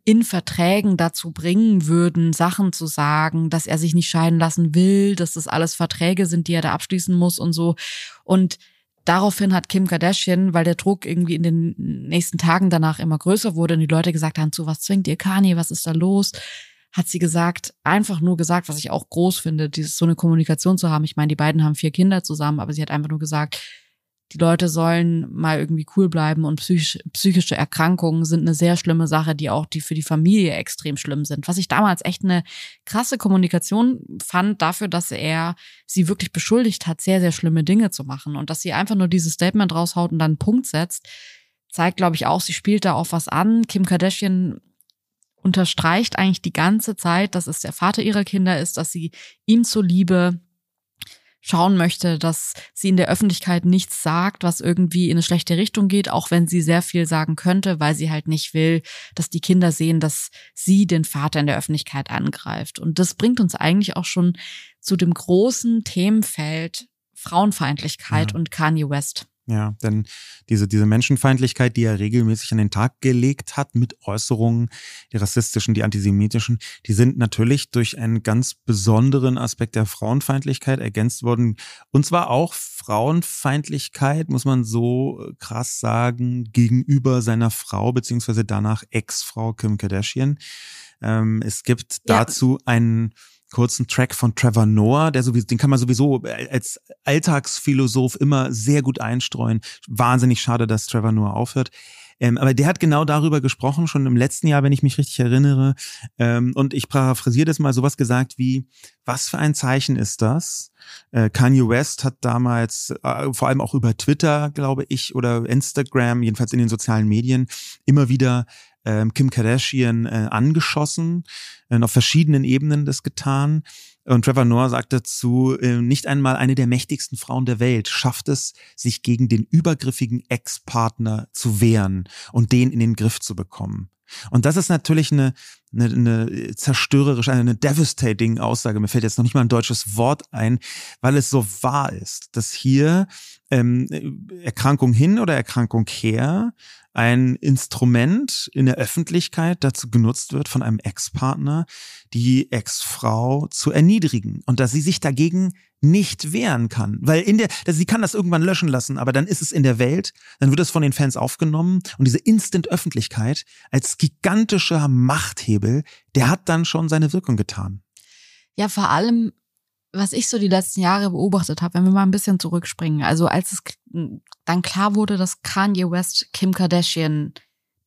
in Verträgen dazu bringen würden, Sachen zu sagen, dass er sich nicht scheiden lassen will, dass das alles Verträge sind, die er da abschließen muss und so. Und daraufhin hat Kim Kardashian, weil der Druck irgendwie in den nächsten Tagen danach immer größer wurde und die Leute gesagt haben, zu was zwingt ihr Kanye, was ist da los? Hat sie gesagt, einfach nur gesagt, was ich auch groß finde, dieses so eine Kommunikation zu haben. Ich meine, die beiden haben vier Kinder zusammen, aber sie hat einfach nur gesagt, die Leute sollen mal irgendwie cool bleiben und psychisch, psychische Erkrankungen sind eine sehr schlimme Sache, die auch die für die Familie extrem schlimm sind. Was ich damals echt eine krasse Kommunikation fand dafür, dass er sie wirklich beschuldigt hat, sehr, sehr schlimme Dinge zu machen und dass sie einfach nur dieses Statement raushaut und dann einen Punkt setzt, zeigt, glaube ich, auch, sie spielt da auf was an. Kim Kardashian unterstreicht eigentlich die ganze Zeit, dass es der Vater ihrer Kinder ist, dass sie ihm zuliebe schauen möchte, dass sie in der Öffentlichkeit nichts sagt, was irgendwie in eine schlechte Richtung geht, auch wenn sie sehr viel sagen könnte, weil sie halt nicht will, dass die Kinder sehen, dass sie den Vater in der Öffentlichkeit angreift. Und das bringt uns eigentlich auch schon zu dem großen Themenfeld Frauenfeindlichkeit ja. und Kanye West. Ja, denn diese, diese Menschenfeindlichkeit, die er regelmäßig an den Tag gelegt hat mit Äußerungen, die rassistischen, die antisemitischen, die sind natürlich durch einen ganz besonderen Aspekt der Frauenfeindlichkeit ergänzt worden. Und zwar auch Frauenfeindlichkeit, muss man so krass sagen, gegenüber seiner Frau, beziehungsweise danach Ex-Frau Kim Kardashian. Ähm, es gibt dazu ja. einen kurzen Track von Trevor Noah, der sowieso, den kann man sowieso als Alltagsphilosoph immer sehr gut einstreuen. Wahnsinnig schade, dass Trevor Noah aufhört. Ähm, aber der hat genau darüber gesprochen, schon im letzten Jahr, wenn ich mich richtig erinnere. Ähm, und ich paraphrasiere das mal sowas gesagt wie, was für ein Zeichen ist das? Äh, Kanye West hat damals, äh, vor allem auch über Twitter, glaube ich, oder Instagram, jedenfalls in den sozialen Medien, immer wieder ähm, Kim Kardashian äh, angeschossen, äh, auf verschiedenen Ebenen das getan. Und Trevor Noah sagt dazu, äh, nicht einmal eine der mächtigsten Frauen der Welt schafft es, sich gegen den übergriffigen Ex-Partner zu wehren und den in den Griff zu bekommen. Und das ist natürlich eine, eine, eine zerstörerische, eine devastating Aussage. Mir fällt jetzt noch nicht mal ein deutsches Wort ein, weil es so wahr ist, dass hier ähm, Erkrankung hin oder Erkrankung her ein Instrument in der Öffentlichkeit dazu genutzt wird von einem Ex-Partner, die Ex-Frau zu erniedrigen und dass sie sich dagegen nicht wehren kann, weil in der, dass sie kann das irgendwann löschen lassen, aber dann ist es in der Welt, dann wird es von den Fans aufgenommen und diese Instant-Öffentlichkeit als gigantischer Machthebel, der hat dann schon seine Wirkung getan. Ja, vor allem was ich so die letzten Jahre beobachtet habe, wenn wir mal ein bisschen zurückspringen, also als es dann klar wurde, dass Kanye West Kim Kardashian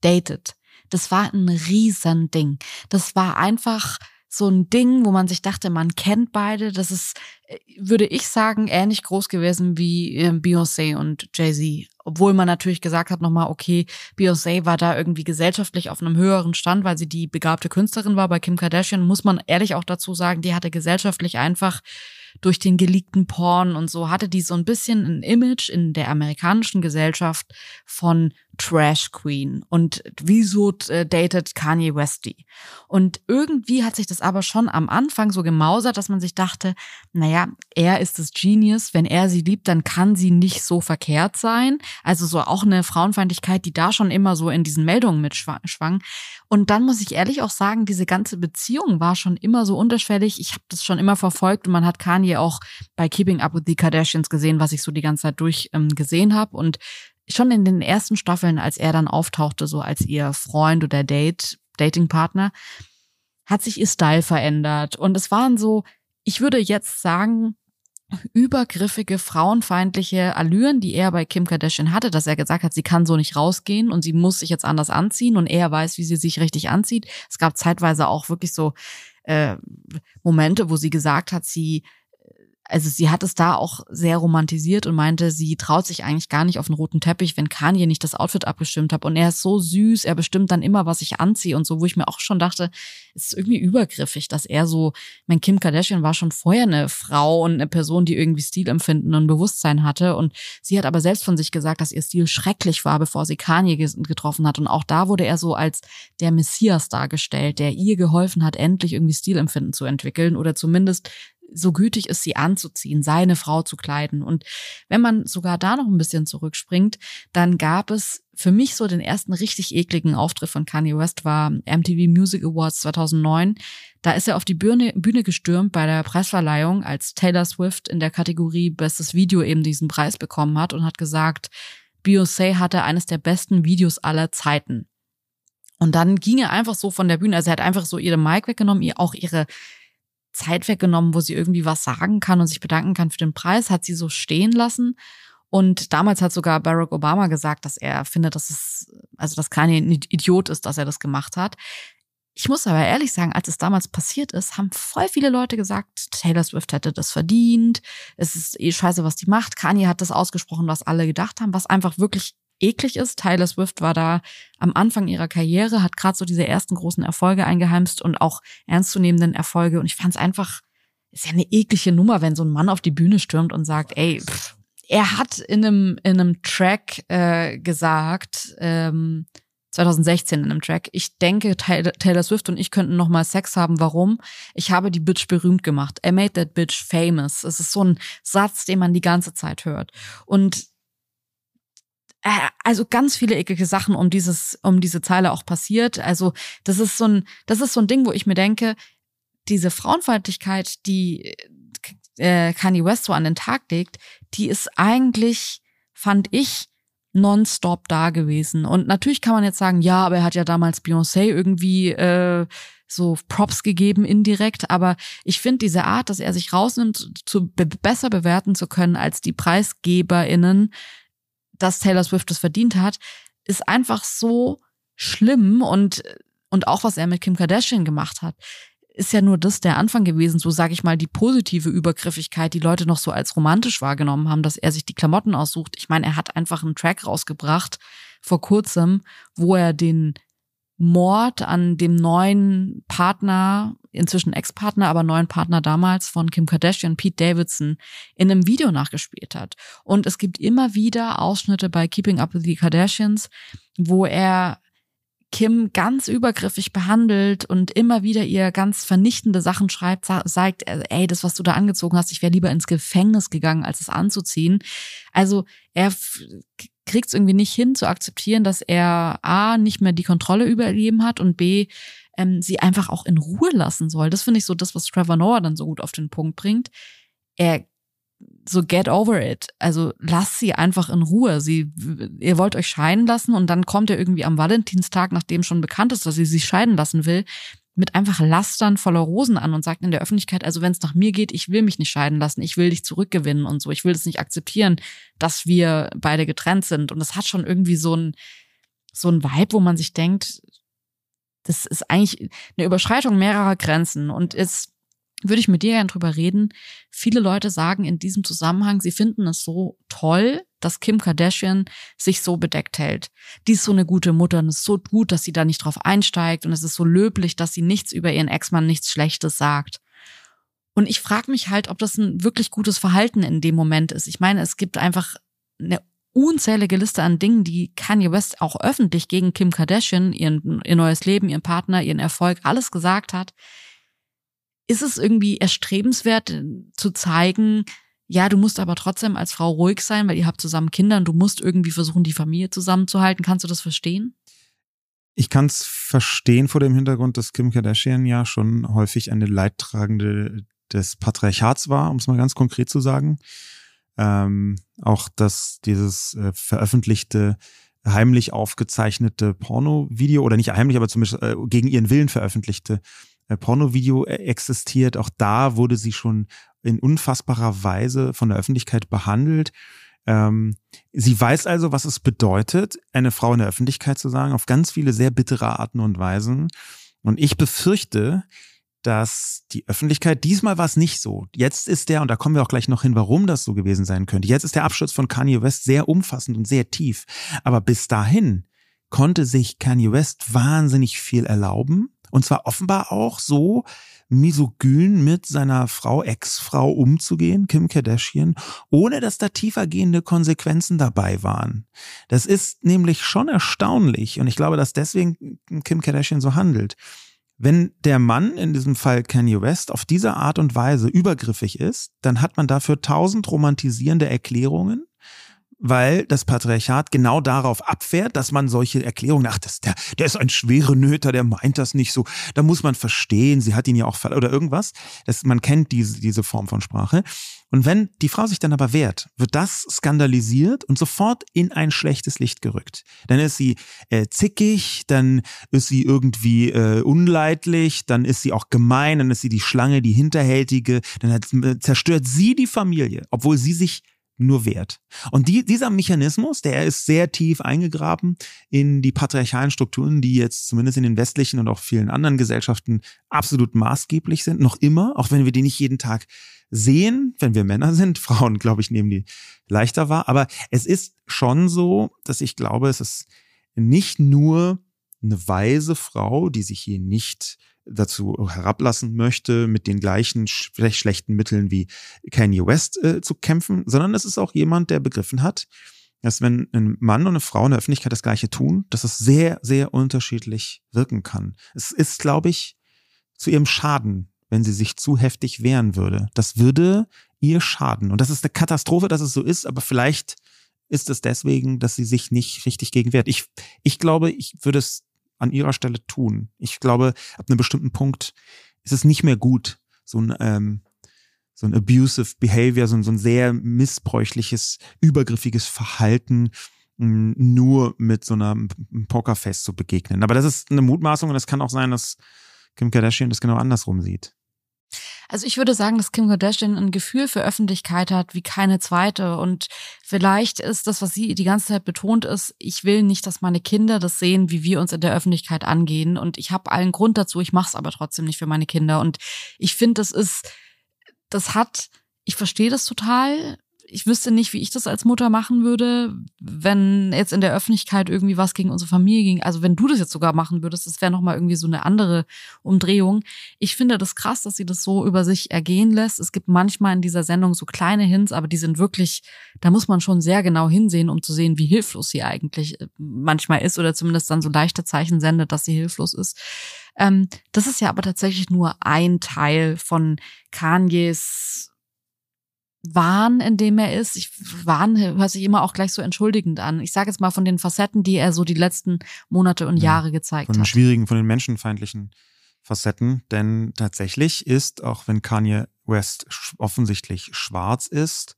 datet, das war ein Riesending. Das war einfach so ein Ding, wo man sich dachte, man kennt beide. Das ist, äh, würde ich sagen, ähnlich groß gewesen wie ähm, Beyoncé und Jay-Z. Obwohl man natürlich gesagt hat nochmal, okay, Beyoncé war da irgendwie gesellschaftlich auf einem höheren Stand, weil sie die begabte Künstlerin war. Bei Kim Kardashian muss man ehrlich auch dazu sagen, die hatte gesellschaftlich einfach durch den geleakten Porn und so hatte die so ein bisschen ein Image in der amerikanischen Gesellschaft von Trash Queen und wieso äh, datet Kanye West die? Und irgendwie hat sich das aber schon am Anfang so gemausert, dass man sich dachte, naja, er ist das Genius, wenn er sie liebt, dann kann sie nicht so verkehrt sein. Also so auch eine Frauenfeindlichkeit, die da schon immer so in diesen Meldungen mitschwang. Und dann muss ich ehrlich auch sagen, diese ganze Beziehung war schon immer so unterschwellig. Ich habe das schon immer verfolgt und man hat Kanye auch bei Keeping Up with the Kardashians gesehen, was ich so die ganze Zeit durch ähm, gesehen habe. Und schon in den ersten Staffeln, als er dann auftauchte, so als ihr Freund oder Date, Datingpartner, hat sich ihr Style verändert. Und es waren so, ich würde jetzt sagen, übergriffige, frauenfeindliche Allüren, die er bei Kim Kardashian hatte, dass er gesagt hat, sie kann so nicht rausgehen und sie muss sich jetzt anders anziehen und er weiß, wie sie sich richtig anzieht. Es gab zeitweise auch wirklich so äh, Momente, wo sie gesagt hat, sie also sie hat es da auch sehr romantisiert und meinte, sie traut sich eigentlich gar nicht auf den roten Teppich, wenn Kanye nicht das Outfit abgestimmt hat. Und er ist so süß, er bestimmt dann immer, was ich anziehe und so, wo ich mir auch schon dachte, es ist irgendwie übergriffig, dass er so, mein Kim Kardashian war schon vorher eine Frau und eine Person, die irgendwie Stilempfinden und Bewusstsein hatte. Und sie hat aber selbst von sich gesagt, dass ihr Stil schrecklich war, bevor sie Kanye getroffen hat. Und auch da wurde er so als der Messias dargestellt, der ihr geholfen hat, endlich irgendwie Stilempfinden zu entwickeln oder zumindest so gütig ist, sie anzuziehen, seine Frau zu kleiden. Und wenn man sogar da noch ein bisschen zurückspringt, dann gab es für mich so den ersten richtig ekligen Auftritt von Kanye West war MTV Music Awards 2009. Da ist er auf die Bühne, Bühne gestürmt bei der Preisverleihung, als Taylor Swift in der Kategorie Bestes Video eben diesen Preis bekommen hat und hat gesagt, Beyoncé hatte eines der besten Videos aller Zeiten. Und dann ging er einfach so von der Bühne, also er hat einfach so ihre Mic weggenommen, ihr auch ihre Zeit weggenommen, wo sie irgendwie was sagen kann und sich bedanken kann für den Preis, hat sie so stehen lassen. Und damals hat sogar Barack Obama gesagt, dass er findet, dass es, also dass kein Idiot ist, dass er das gemacht hat. Ich muss aber ehrlich sagen, als es damals passiert ist, haben voll viele Leute gesagt, Taylor Swift hätte das verdient. Es ist eh scheiße, was die macht. Kanye hat das ausgesprochen, was alle gedacht haben, was einfach wirklich eklig ist. Tyler Swift war da am Anfang ihrer Karriere, hat gerade so diese ersten großen Erfolge eingeheimst und auch ernstzunehmenden Erfolge. Und ich fand es einfach, ist ja eine eklige Nummer, wenn so ein Mann auf die Bühne stürmt und sagt, ey, pff, er hat in einem, in einem Track äh, gesagt, ähm, 2016 in einem Track. Ich denke, Taylor Swift und ich könnten noch mal Sex haben. Warum? Ich habe die Bitch berühmt gemacht. I made that bitch famous. Es ist so ein Satz, den man die ganze Zeit hört. Und also ganz viele eklige Sachen um dieses, um diese Zeile auch passiert. Also das ist so ein, das ist so ein Ding, wo ich mir denke, diese Frauenfeindlichkeit, die äh, Kanye West so an den Tag legt, die ist eigentlich, fand ich, nonstop da gewesen. Und natürlich kann man jetzt sagen, ja, aber er hat ja damals Beyoncé irgendwie äh, so Props gegeben indirekt, aber ich finde diese Art, dass er sich rausnimmt, zu be besser bewerten zu können als die PreisgeberInnen, dass Taylor Swift es verdient hat, ist einfach so schlimm und, und auch was er mit Kim Kardashian gemacht hat, ist ja nur das der Anfang gewesen, so sage ich mal, die positive Übergriffigkeit, die Leute noch so als romantisch wahrgenommen haben, dass er sich die Klamotten aussucht. Ich meine, er hat einfach einen Track rausgebracht vor kurzem, wo er den Mord an dem neuen Partner, inzwischen Ex-Partner, aber neuen Partner damals von Kim Kardashian, Pete Davidson, in einem Video nachgespielt hat. Und es gibt immer wieder Ausschnitte bei Keeping Up with the Kardashians, wo er Kim ganz übergriffig behandelt und immer wieder ihr ganz vernichtende Sachen schreibt, sagt, ey, das, was du da angezogen hast, ich wäre lieber ins Gefängnis gegangen, als es anzuziehen. Also er kriegt es irgendwie nicht hin zu akzeptieren, dass er A, nicht mehr die Kontrolle über ihr Leben hat und B, ähm, sie einfach auch in Ruhe lassen soll. Das finde ich so das, was Trevor Noah dann so gut auf den Punkt bringt. Er so get over it. Also lasst sie einfach in Ruhe. Sie, ihr wollt euch scheiden lassen und dann kommt er irgendwie am Valentinstag, nachdem schon bekannt ist, dass sie sich scheiden lassen will, mit einfach Lastern voller Rosen an und sagt in der Öffentlichkeit, also wenn es nach mir geht, ich will mich nicht scheiden lassen, ich will dich zurückgewinnen und so, ich will es nicht akzeptieren, dass wir beide getrennt sind. Und das hat schon irgendwie so ein, so ein Vibe, wo man sich denkt, das ist eigentlich eine Überschreitung mehrerer Grenzen und ist, würde ich mit dir gerne drüber reden. Viele Leute sagen in diesem Zusammenhang, sie finden es so toll, dass Kim Kardashian sich so bedeckt hält. Die ist so eine gute Mutter und es ist so gut, dass sie da nicht drauf einsteigt und es ist so löblich, dass sie nichts über ihren Ex-Mann, nichts Schlechtes sagt. Und ich frage mich halt, ob das ein wirklich gutes Verhalten in dem Moment ist. Ich meine, es gibt einfach eine unzählige Liste an Dingen, die Kanye West auch öffentlich gegen Kim Kardashian, ihren, ihr neues Leben, ihren Partner, ihren Erfolg, alles gesagt hat. Ist es irgendwie erstrebenswert äh, zu zeigen, ja, du musst aber trotzdem als Frau ruhig sein, weil ihr habt zusammen Kinder und du musst irgendwie versuchen, die Familie zusammenzuhalten. Kannst du das verstehen? Ich kann es verstehen vor dem Hintergrund, dass Kim Kardashian ja schon häufig eine Leidtragende des Patriarchats war, um es mal ganz konkret zu sagen. Ähm, auch dass dieses äh, veröffentlichte, heimlich aufgezeichnete Porno-Video oder nicht heimlich, aber zumindest äh, gegen ihren Willen veröffentlichte Porno-Video äh, existiert. Auch da wurde sie schon in unfassbarer Weise von der Öffentlichkeit behandelt. Ähm, sie weiß also, was es bedeutet, eine Frau in der Öffentlichkeit zu sagen, auf ganz viele sehr bittere Arten und Weisen. Und ich befürchte, dass die Öffentlichkeit, diesmal war es nicht so. Jetzt ist der, und da kommen wir auch gleich noch hin, warum das so gewesen sein könnte. Jetzt ist der Absturz von Kanye West sehr umfassend und sehr tief. Aber bis dahin konnte sich Kanye West wahnsinnig viel erlauben. Und zwar offenbar auch so misogyn mit seiner Frau, Ex-Frau umzugehen, Kim Kardashian, ohne dass da tiefergehende Konsequenzen dabei waren. Das ist nämlich schon erstaunlich. Und ich glaube, dass deswegen Kim Kardashian so handelt. Wenn der Mann, in diesem Fall Kanye West, auf diese Art und Weise übergriffig ist, dann hat man dafür tausend romantisierende Erklärungen weil das Patriarchat genau darauf abfährt, dass man solche Erklärungen, ach, das, der, der ist ein schwere Nöter, der meint das nicht so. Da muss man verstehen, sie hat ihn ja auch oder irgendwas. Das, man kennt diese, diese Form von Sprache. Und wenn die Frau sich dann aber wehrt, wird das skandalisiert und sofort in ein schlechtes Licht gerückt. Dann ist sie äh, zickig, dann ist sie irgendwie äh, unleidlich, dann ist sie auch gemein, dann ist sie die Schlange, die Hinterhältige, dann hat, äh, zerstört sie die Familie, obwohl sie sich nur wert. Und die, dieser Mechanismus, der ist sehr tief eingegraben in die patriarchalen Strukturen, die jetzt zumindest in den westlichen und auch vielen anderen Gesellschaften absolut maßgeblich sind, noch immer, auch wenn wir die nicht jeden Tag sehen, wenn wir Männer sind. <laughs> Frauen, glaube ich, nehmen die leichter wahr. Aber es ist schon so, dass ich glaube, es ist nicht nur eine weise Frau, die sich hier nicht dazu herablassen möchte, mit den gleichen schlechten Mitteln wie Kanye West äh, zu kämpfen, sondern es ist auch jemand, der begriffen hat, dass wenn ein Mann und eine Frau in der Öffentlichkeit das Gleiche tun, dass es sehr, sehr unterschiedlich wirken kann. Es ist, glaube ich, zu ihrem Schaden, wenn sie sich zu heftig wehren würde. Das würde ihr schaden. Und das ist eine Katastrophe, dass es so ist, aber vielleicht ist es deswegen, dass sie sich nicht richtig gegen wehrt. Ich, ich glaube, ich würde es an ihrer Stelle tun. Ich glaube, ab einem bestimmten Punkt ist es nicht mehr gut, so ein, ähm, so ein abusive Behavior, so ein, so ein sehr missbräuchliches, übergriffiges Verhalten mh, nur mit so einem Pokerface zu begegnen. Aber das ist eine Mutmaßung und es kann auch sein, dass Kim Kardashian das genau andersrum sieht. Also ich würde sagen, dass Kim Kardashian ein Gefühl für Öffentlichkeit hat wie keine zweite. Und vielleicht ist das, was sie die ganze Zeit betont, ist, ich will nicht, dass meine Kinder das sehen, wie wir uns in der Öffentlichkeit angehen. Und ich habe allen Grund dazu, ich mache es aber trotzdem nicht für meine Kinder. Und ich finde, das ist, das hat, ich verstehe das total ich wüsste nicht, wie ich das als Mutter machen würde, wenn jetzt in der Öffentlichkeit irgendwie was gegen unsere Familie ging. Also wenn du das jetzt sogar machen würdest, das wäre nochmal irgendwie so eine andere Umdrehung. Ich finde das krass, dass sie das so über sich ergehen lässt. Es gibt manchmal in dieser Sendung so kleine Hints, aber die sind wirklich, da muss man schon sehr genau hinsehen, um zu sehen, wie hilflos sie eigentlich äh, manchmal ist oder zumindest dann so leichte Zeichen sendet, dass sie hilflos ist. Ähm, das ist ja aber tatsächlich nur ein Teil von Kanyes Wahn, in dem er ist. Ich, Wahn hört sich immer auch gleich so entschuldigend an. Ich sage jetzt mal von den Facetten, die er so die letzten Monate und ja, Jahre gezeigt hat. Von den schwierigen, von den menschenfeindlichen Facetten. Denn tatsächlich ist, auch wenn Kanye West offensichtlich schwarz ist,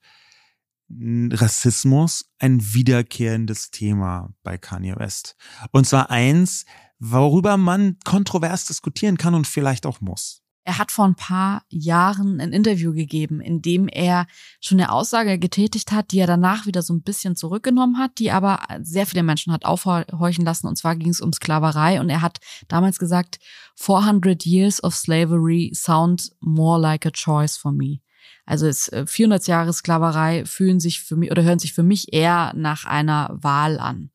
Rassismus ein wiederkehrendes Thema bei Kanye West. Und zwar eins, worüber man kontrovers diskutieren kann und vielleicht auch muss. Er hat vor ein paar Jahren ein Interview gegeben, in dem er schon eine Aussage getätigt hat, die er danach wieder so ein bisschen zurückgenommen hat, die aber sehr viele Menschen hat aufhorchen lassen. Und zwar ging es um Sklaverei. Und er hat damals gesagt, 400 years of slavery sound more like a choice for me. Also es, 400 äh, Jahre Sklaverei fühlen sich für mich oder hören sich für mich eher nach einer Wahl an.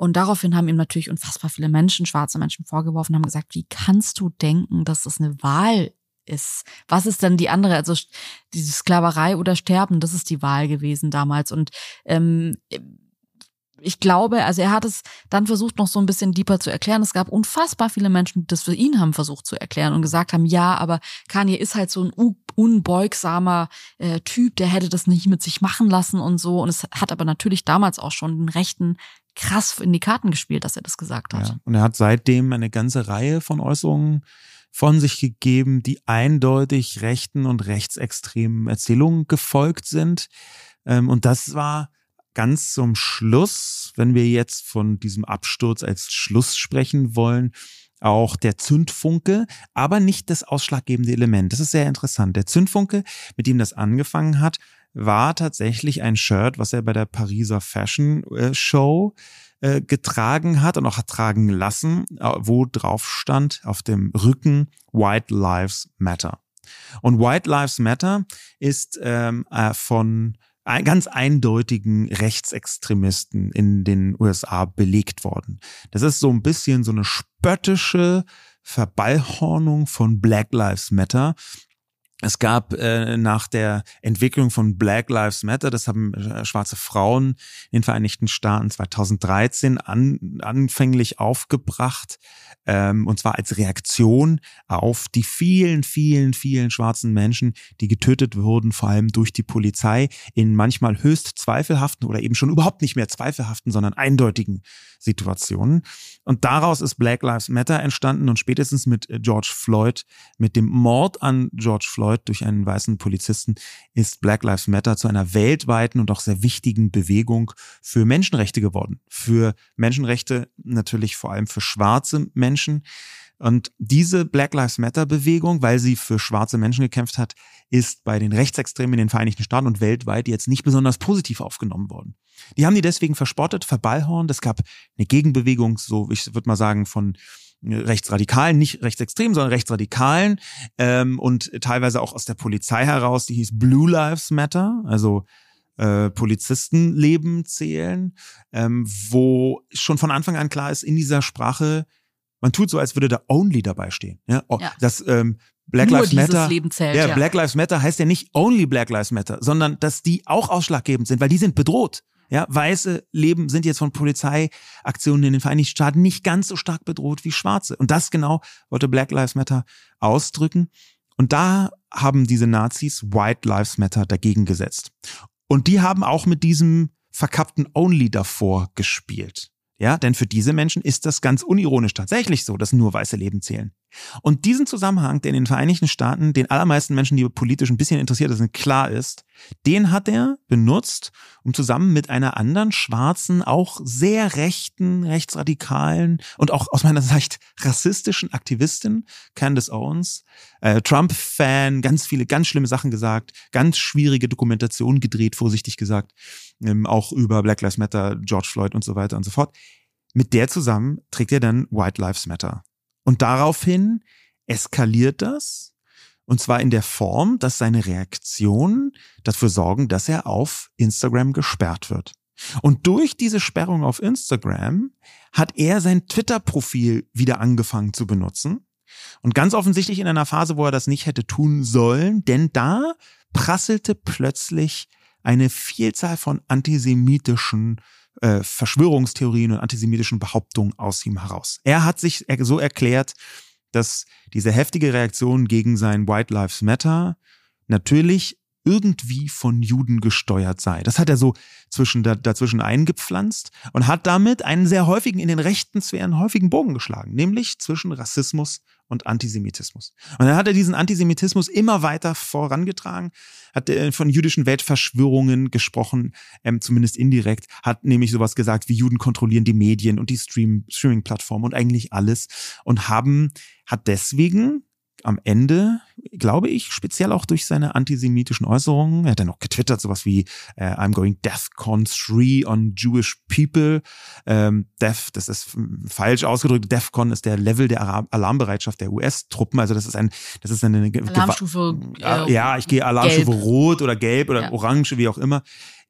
Und daraufhin haben ihm natürlich unfassbar viele Menschen, schwarze Menschen vorgeworfen, haben gesagt, wie kannst du denken, dass das eine Wahl ist. Was ist denn die andere? Also diese Sklaverei oder Sterben, das ist die Wahl gewesen damals. Und ähm, ich glaube, also er hat es dann versucht, noch so ein bisschen deeper zu erklären. Es gab unfassbar viele Menschen, die das für ihn haben versucht zu erklären und gesagt haben, ja, aber Kanye ist halt so ein unbeugsamer äh, Typ, der hätte das nicht mit sich machen lassen und so. Und es hat aber natürlich damals auch schon den Rechten krass in die Karten gespielt, dass er das gesagt hat. Ja, und er hat seitdem eine ganze Reihe von Äußerungen von sich gegeben, die eindeutig rechten und rechtsextremen Erzählungen gefolgt sind. Ähm, und das war ganz zum Schluss, wenn wir jetzt von diesem Absturz als Schluss sprechen wollen, auch der Zündfunke, aber nicht das ausschlaggebende Element. Das ist sehr interessant. Der Zündfunke, mit dem das angefangen hat, war tatsächlich ein Shirt, was er bei der Pariser Fashion äh, Show äh, getragen hat und auch hat tragen lassen, äh, wo drauf stand auf dem Rücken White Lives Matter. Und White Lives Matter ist ähm, äh, von ganz eindeutigen Rechtsextremisten in den USA belegt worden. Das ist so ein bisschen so eine spöttische Verballhornung von Black Lives Matter es gab äh, nach der Entwicklung von Black Lives Matter, das haben äh, schwarze Frauen in den Vereinigten Staaten 2013 an, anfänglich aufgebracht, ähm, und zwar als Reaktion auf die vielen, vielen, vielen schwarzen Menschen, die getötet wurden, vor allem durch die Polizei, in manchmal höchst zweifelhaften oder eben schon überhaupt nicht mehr zweifelhaften, sondern eindeutigen Situationen. Und daraus ist Black Lives Matter entstanden und spätestens mit äh, George Floyd, mit dem Mord an George Floyd durch einen weißen Polizisten, ist Black Lives Matter zu einer weltweiten und auch sehr wichtigen Bewegung für Menschenrechte geworden. Für Menschenrechte natürlich vor allem für schwarze Menschen. Und diese Black Lives Matter Bewegung, weil sie für schwarze Menschen gekämpft hat, ist bei den Rechtsextremen in den Vereinigten Staaten und weltweit jetzt nicht besonders positiv aufgenommen worden. Die haben die deswegen verspottet, verballhornt. Es gab eine Gegenbewegung, so ich würde mal sagen, von Rechtsradikalen, nicht rechtsextremen, sondern Rechtsradikalen ähm, und teilweise auch aus der Polizei heraus, die hieß Blue Lives Matter, also äh, Polizistenleben zählen, ähm, wo schon von Anfang an klar ist, in dieser Sprache man tut so, als würde da only dabei stehen. Ja, oh, ja. das ähm, Black Nur Lives Matter. Zählt, ja, ja, Black Lives Matter heißt ja nicht only Black Lives Matter, sondern dass die auch ausschlaggebend sind, weil die sind bedroht. Ja, weiße Leben sind jetzt von Polizeiaktionen in den Vereinigten Staaten nicht ganz so stark bedroht wie schwarze. Und das genau wollte Black Lives Matter ausdrücken. Und da haben diese Nazis White Lives Matter dagegen gesetzt. Und die haben auch mit diesem verkappten Only davor gespielt. Ja, denn für diese Menschen ist das ganz unironisch tatsächlich so, dass nur weiße Leben zählen. Und diesen Zusammenhang, der in den Vereinigten Staaten den allermeisten Menschen, die politisch ein bisschen interessiert sind, klar ist, den hat er benutzt, um zusammen mit einer anderen schwarzen, auch sehr rechten, rechtsradikalen und auch aus meiner Sicht rassistischen Aktivistin, Candace Owens, äh, Trump-Fan, ganz viele, ganz schlimme Sachen gesagt, ganz schwierige Dokumentation gedreht, vorsichtig gesagt, ähm, auch über Black Lives Matter, George Floyd und so weiter und so fort. Mit der zusammen trägt er dann White Lives Matter. Und daraufhin eskaliert das. Und zwar in der Form, dass seine Reaktionen dafür sorgen, dass er auf Instagram gesperrt wird. Und durch diese Sperrung auf Instagram hat er sein Twitter-Profil wieder angefangen zu benutzen. Und ganz offensichtlich in einer Phase, wo er das nicht hätte tun sollen, denn da prasselte plötzlich eine Vielzahl von antisemitischen äh, Verschwörungstheorien und antisemitischen Behauptungen aus ihm heraus. Er hat sich so erklärt, dass diese heftige Reaktion gegen sein White Lives Matter natürlich irgendwie von Juden gesteuert sei. Das hat er so zwischen, dazwischen eingepflanzt und hat damit einen sehr häufigen, in den rechten Sphären häufigen Bogen geschlagen, nämlich zwischen Rassismus und Antisemitismus. Und dann hat er diesen Antisemitismus immer weiter vorangetragen, hat er von jüdischen Weltverschwörungen gesprochen, ähm, zumindest indirekt, hat nämlich sowas gesagt wie Juden kontrollieren die Medien und die Stream Streaming-Plattformen und eigentlich alles und haben, hat deswegen am Ende, glaube ich, speziell auch durch seine antisemitischen Äußerungen, er hat dann noch getwittert, sowas wie äh, I'm going DEFCON 3 on Jewish people. Ähm, Def, das ist falsch ausgedrückt, DEFCON ist der Level der Alarmbereitschaft der US-Truppen, also das ist ein, das ist eine Alarmstufe. Äh, ja, ich gehe Alarmstufe gelb. rot oder gelb oder ja. orange, wie auch immer,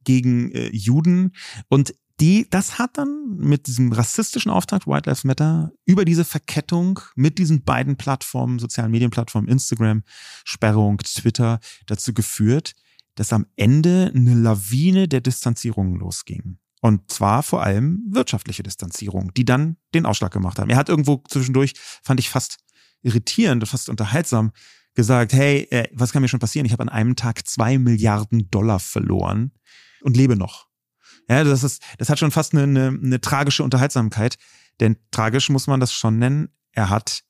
gegen äh, Juden. Und die, das hat dann mit diesem rassistischen Auftrag White Lives Matter über diese Verkettung mit diesen beiden Plattformen, sozialen Medienplattformen, Instagram, Sperrung, Twitter, dazu geführt, dass am Ende eine Lawine der Distanzierungen losging. Und zwar vor allem wirtschaftliche Distanzierung, die dann den Ausschlag gemacht haben. Er hat irgendwo zwischendurch, fand ich fast irritierend, fast unterhaltsam, gesagt, hey, äh, was kann mir schon passieren? Ich habe an einem Tag zwei Milliarden Dollar verloren und lebe noch. Ja, das ist, das hat schon fast eine, eine, eine tragische Unterhaltsamkeit. Denn tragisch muss man das schon nennen. Er hat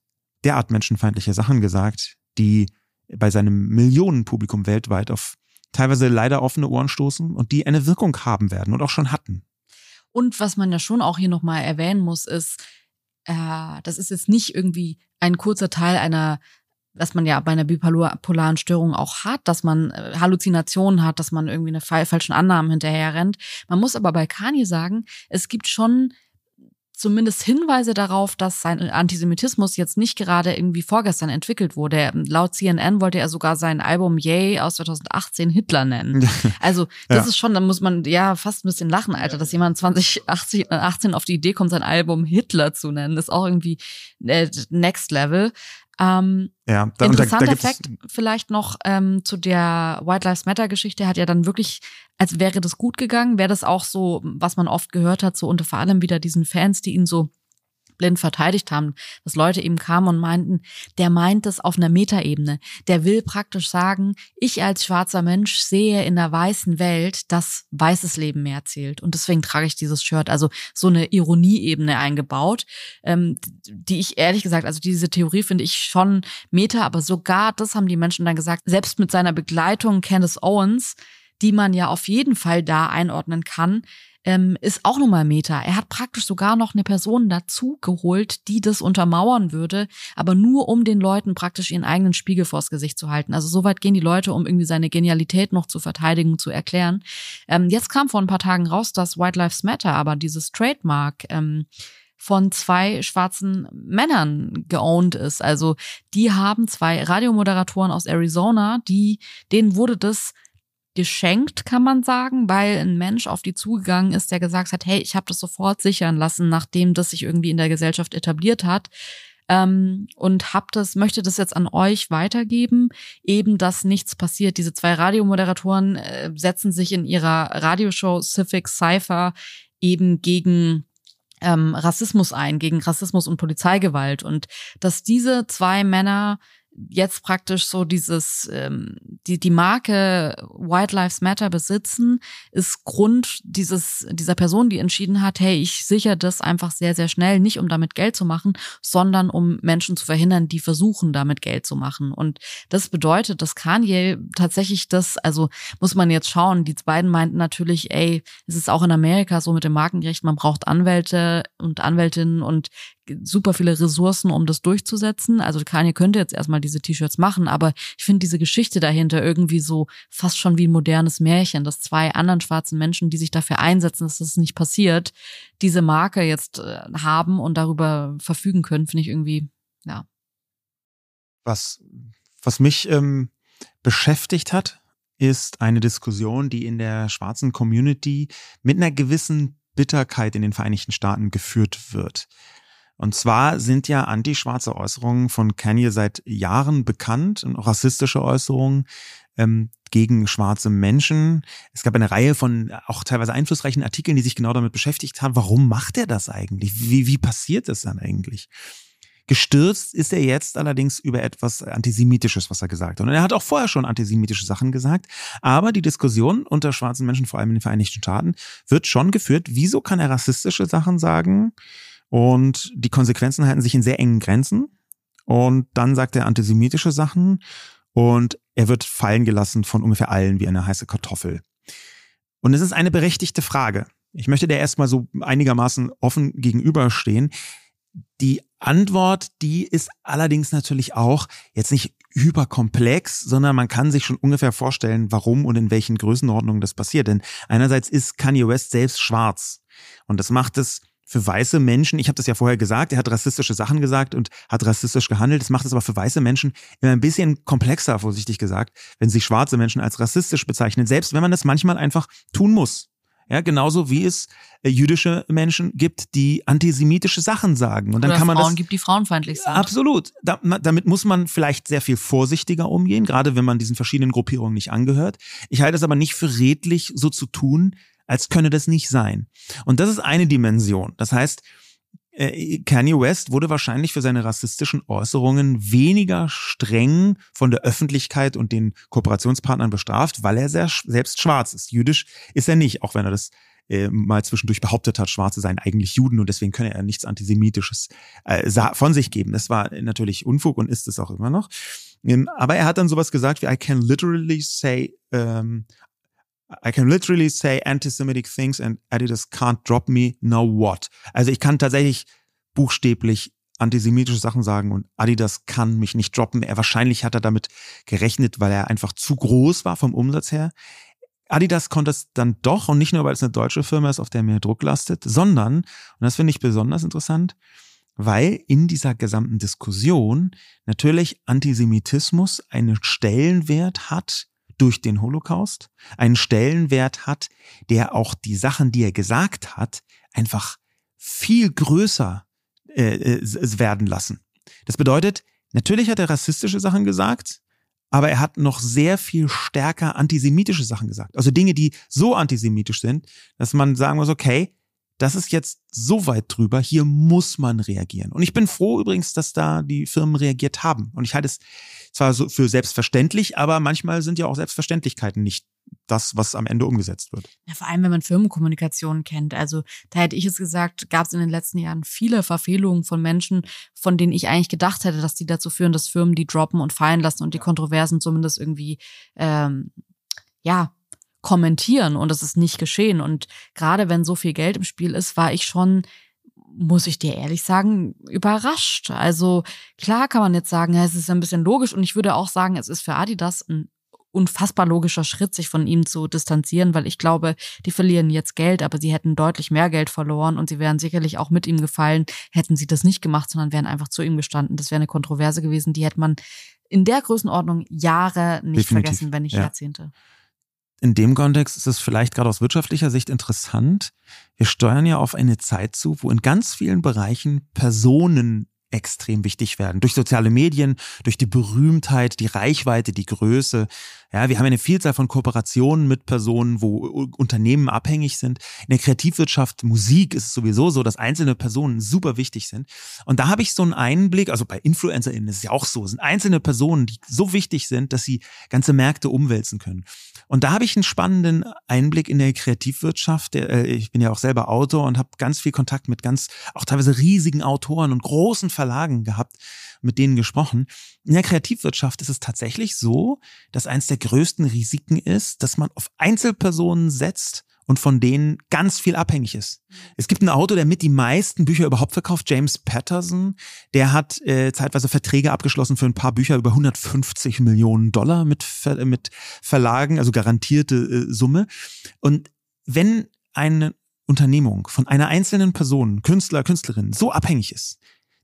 derart menschenfeindliche Sachen gesagt, die bei seinem Millionenpublikum weltweit auf teilweise leider offene Ohren stoßen und die eine Wirkung haben werden und auch schon hatten. Und was man ja schon auch hier nochmal erwähnen muss, ist, äh, das ist jetzt nicht irgendwie ein kurzer Teil einer was man ja bei einer bipolaren Störung auch hat, dass man äh, Halluzinationen hat, dass man irgendwie eine falschen Annahmen hinterher rennt. Man muss aber bei Kanye sagen, es gibt schon zumindest Hinweise darauf, dass sein Antisemitismus jetzt nicht gerade irgendwie vorgestern entwickelt wurde. Laut CNN wollte er sogar sein Album Yay aus 2018 Hitler nennen. <laughs> Also das ja. ist schon, da muss man ja fast ein bisschen lachen, Alter, dass jemand 2018 auf die Idee kommt, sein Album Hitler zu nennen. Das ist auch irgendwie äh, Next Level. Ähm, ja, da, interessanter da, da Fakt vielleicht noch ähm, zu der White Lives Matter Geschichte. Hat ja dann wirklich, als wäre das gut gegangen, wäre das auch so, was man oft gehört hat, so unter vor allem wieder diesen Fans, die ihn so blind verteidigt haben, dass Leute eben kamen und meinten, der meint es auf einer Metaebene. Der will praktisch sagen, ich als schwarzer Mensch sehe in der weißen Welt, dass weißes Leben mehr zählt. Und deswegen trage ich dieses Shirt. Also so eine Ironieebene eingebaut, ähm, die ich ehrlich gesagt, also diese Theorie finde ich schon Meta, aber sogar das haben die Menschen dann gesagt, selbst mit seiner Begleitung Candace Owens, die man ja auf jeden Fall da einordnen kann, ähm, ist auch nochmal Meta. Er hat praktisch sogar noch eine Person dazu geholt, die das untermauern würde, aber nur um den Leuten praktisch ihren eigenen Spiegel vors Gesicht zu halten. Also soweit gehen die Leute, um irgendwie seine Genialität noch zu verteidigen, zu erklären. Ähm, jetzt kam vor ein paar Tagen raus, dass White Lives Matter, aber dieses Trademark ähm, von zwei schwarzen Männern geowned ist. Also die haben zwei Radiomoderatoren aus Arizona, die denen wurde das geschenkt, kann man sagen, weil ein Mensch auf die zugegangen ist, der gesagt hat, hey, ich habe das sofort sichern lassen, nachdem das sich irgendwie in der Gesellschaft etabliert hat. Ähm, und hab das, möchte das jetzt an euch weitergeben, eben, dass nichts passiert. Diese zwei Radiomoderatoren äh, setzen sich in ihrer Radioshow Civic Cypher eben gegen ähm, Rassismus ein, gegen Rassismus und Polizeigewalt. Und dass diese zwei Männer jetzt praktisch so dieses, ähm, die, die Marke White Lives Matter besitzen, ist Grund dieses, dieser Person, die entschieden hat, hey, ich sichere das einfach sehr, sehr schnell, nicht um damit Geld zu machen, sondern um Menschen zu verhindern, die versuchen, damit Geld zu machen. Und das bedeutet, dass Kanye tatsächlich das, also muss man jetzt schauen, die beiden meinten natürlich, ey, es ist auch in Amerika so mit dem Markenrecht, man braucht Anwälte und Anwältinnen und super viele Ressourcen, um das durchzusetzen. Also Kanye könnte jetzt erstmal diese T-Shirts machen, aber ich finde diese Geschichte dahinter irgendwie so fast schon wie ein modernes Märchen, dass zwei anderen schwarzen Menschen, die sich dafür einsetzen, dass das nicht passiert, diese Marke jetzt äh, haben und darüber verfügen können, finde ich irgendwie, ja. Was, was mich ähm, beschäftigt hat, ist eine Diskussion, die in der schwarzen Community mit einer gewissen Bitterkeit in den Vereinigten Staaten geführt wird. Und zwar sind ja antischwarze Äußerungen von Kanye seit Jahren bekannt, und rassistische Äußerungen ähm, gegen schwarze Menschen. Es gab eine Reihe von auch teilweise einflussreichen Artikeln, die sich genau damit beschäftigt haben. Warum macht er das eigentlich? Wie, wie passiert das dann eigentlich? Gestürzt ist er jetzt allerdings über etwas Antisemitisches, was er gesagt hat. Und er hat auch vorher schon antisemitische Sachen gesagt. Aber die Diskussion unter schwarzen Menschen, vor allem in den Vereinigten Staaten, wird schon geführt. Wieso kann er rassistische Sachen sagen? Und die Konsequenzen halten sich in sehr engen Grenzen. Und dann sagt er antisemitische Sachen und er wird fallen gelassen von ungefähr allen wie eine heiße Kartoffel. Und es ist eine berechtigte Frage. Ich möchte der erstmal so einigermaßen offen gegenüberstehen. Die Antwort, die ist allerdings natürlich auch jetzt nicht hyperkomplex, sondern man kann sich schon ungefähr vorstellen, warum und in welchen Größenordnungen das passiert. Denn einerseits ist Kanye West selbst schwarz. Und das macht es für weiße Menschen, ich habe das ja vorher gesagt, er hat rassistische Sachen gesagt und hat rassistisch gehandelt. Das macht es aber für weiße Menschen immer ein bisschen komplexer, vorsichtig gesagt, wenn sie schwarze Menschen als rassistisch bezeichnen, selbst wenn man das manchmal einfach tun muss. Ja, genauso wie es äh, jüdische Menschen gibt, die antisemitische Sachen sagen. Und dann Oder kann man Frauen das gibt, die frauenfeindlich sind. Absolut. Da, damit muss man vielleicht sehr viel vorsichtiger umgehen, gerade wenn man diesen verschiedenen Gruppierungen nicht angehört. Ich halte es aber nicht für redlich, so zu tun, als könne das nicht sein. Und das ist eine Dimension. Das heißt, äh, Kanye West wurde wahrscheinlich für seine rassistischen Äußerungen weniger streng von der Öffentlichkeit und den Kooperationspartnern bestraft, weil er sehr, selbst schwarz ist. Jüdisch ist er nicht, auch wenn er das äh, mal zwischendurch behauptet hat, Schwarze seien eigentlich Juden und deswegen könne er nichts Antisemitisches äh, von sich geben. Das war natürlich Unfug und ist es auch immer noch. Ähm, aber er hat dann sowas gesagt wie I can literally say um, I can literally say anti-Semitic things and Adidas can't drop me, now what? Also ich kann tatsächlich buchstäblich antisemitische Sachen sagen und Adidas kann mich nicht droppen. Er wahrscheinlich hat er damit gerechnet, weil er einfach zu groß war vom Umsatz her. Adidas konnte es dann doch und nicht nur, weil es eine deutsche Firma ist, auf der mehr Druck lastet, sondern, und das finde ich besonders interessant, weil in dieser gesamten Diskussion natürlich Antisemitismus einen Stellenwert hat, durch den Holocaust einen Stellenwert hat, der auch die Sachen, die er gesagt hat, einfach viel größer äh, äh werden lassen. Das bedeutet, natürlich hat er rassistische Sachen gesagt, aber er hat noch sehr viel stärker antisemitische Sachen gesagt. Also Dinge, die so antisemitisch sind, dass man sagen muss, okay, das ist jetzt so weit drüber, hier muss man reagieren. Und ich bin froh übrigens, dass da die Firmen reagiert haben. Und ich halte es zwar so für selbstverständlich, aber manchmal sind ja auch Selbstverständlichkeiten nicht das, was am Ende umgesetzt wird. Ja, vor allem, wenn man Firmenkommunikation kennt. Also da hätte ich es gesagt, gab es in den letzten Jahren viele Verfehlungen von Menschen, von denen ich eigentlich gedacht hätte, dass die dazu führen, dass Firmen die droppen und fallen lassen und die Kontroversen zumindest irgendwie ähm, ja kommentieren und das ist nicht geschehen. Und gerade wenn so viel Geld im Spiel ist, war ich schon, muss ich dir ehrlich sagen, überrascht. Also klar kann man jetzt sagen, es ist ein bisschen logisch und ich würde auch sagen, es ist für Adidas ein unfassbar logischer Schritt, sich von ihm zu distanzieren, weil ich glaube, die verlieren jetzt Geld, aber sie hätten deutlich mehr Geld verloren und sie wären sicherlich auch mit ihm gefallen, hätten sie das nicht gemacht, sondern wären einfach zu ihm gestanden. Das wäre eine Kontroverse gewesen, die hätte man in der Größenordnung Jahre nicht Definitiv. vergessen, wenn nicht ja. Jahrzehnte in dem Kontext ist es vielleicht gerade aus wirtschaftlicher Sicht interessant. Wir steuern ja auf eine Zeit zu, wo in ganz vielen Bereichen Personen extrem wichtig werden. Durch soziale Medien, durch die Berühmtheit, die Reichweite, die Größe. Ja, wir haben eine Vielzahl von Kooperationen mit Personen, wo Unternehmen abhängig sind. In der Kreativwirtschaft, Musik ist es sowieso so, dass einzelne Personen super wichtig sind. Und da habe ich so einen Einblick, also bei InfluencerInnen ist es ja auch so, sind einzelne Personen, die so wichtig sind, dass sie ganze Märkte umwälzen können. Und da habe ich einen spannenden Einblick in der Kreativwirtschaft. Äh, ich bin ja auch selber Autor und habe ganz viel Kontakt mit ganz, auch teilweise riesigen Autoren und großen Verlagen gehabt, mit denen gesprochen. In der Kreativwirtschaft ist es tatsächlich so, dass eins der größten Risiken ist, dass man auf Einzelpersonen setzt, und von denen ganz viel abhängig ist. Es gibt einen Autor, der mit die meisten Bücher überhaupt verkauft, James Patterson. Der hat äh, zeitweise Verträge abgeschlossen für ein paar Bücher über 150 Millionen Dollar mit, Ver mit Verlagen, also garantierte äh, Summe. Und wenn eine Unternehmung von einer einzelnen Person, Künstler, Künstlerin, so abhängig ist,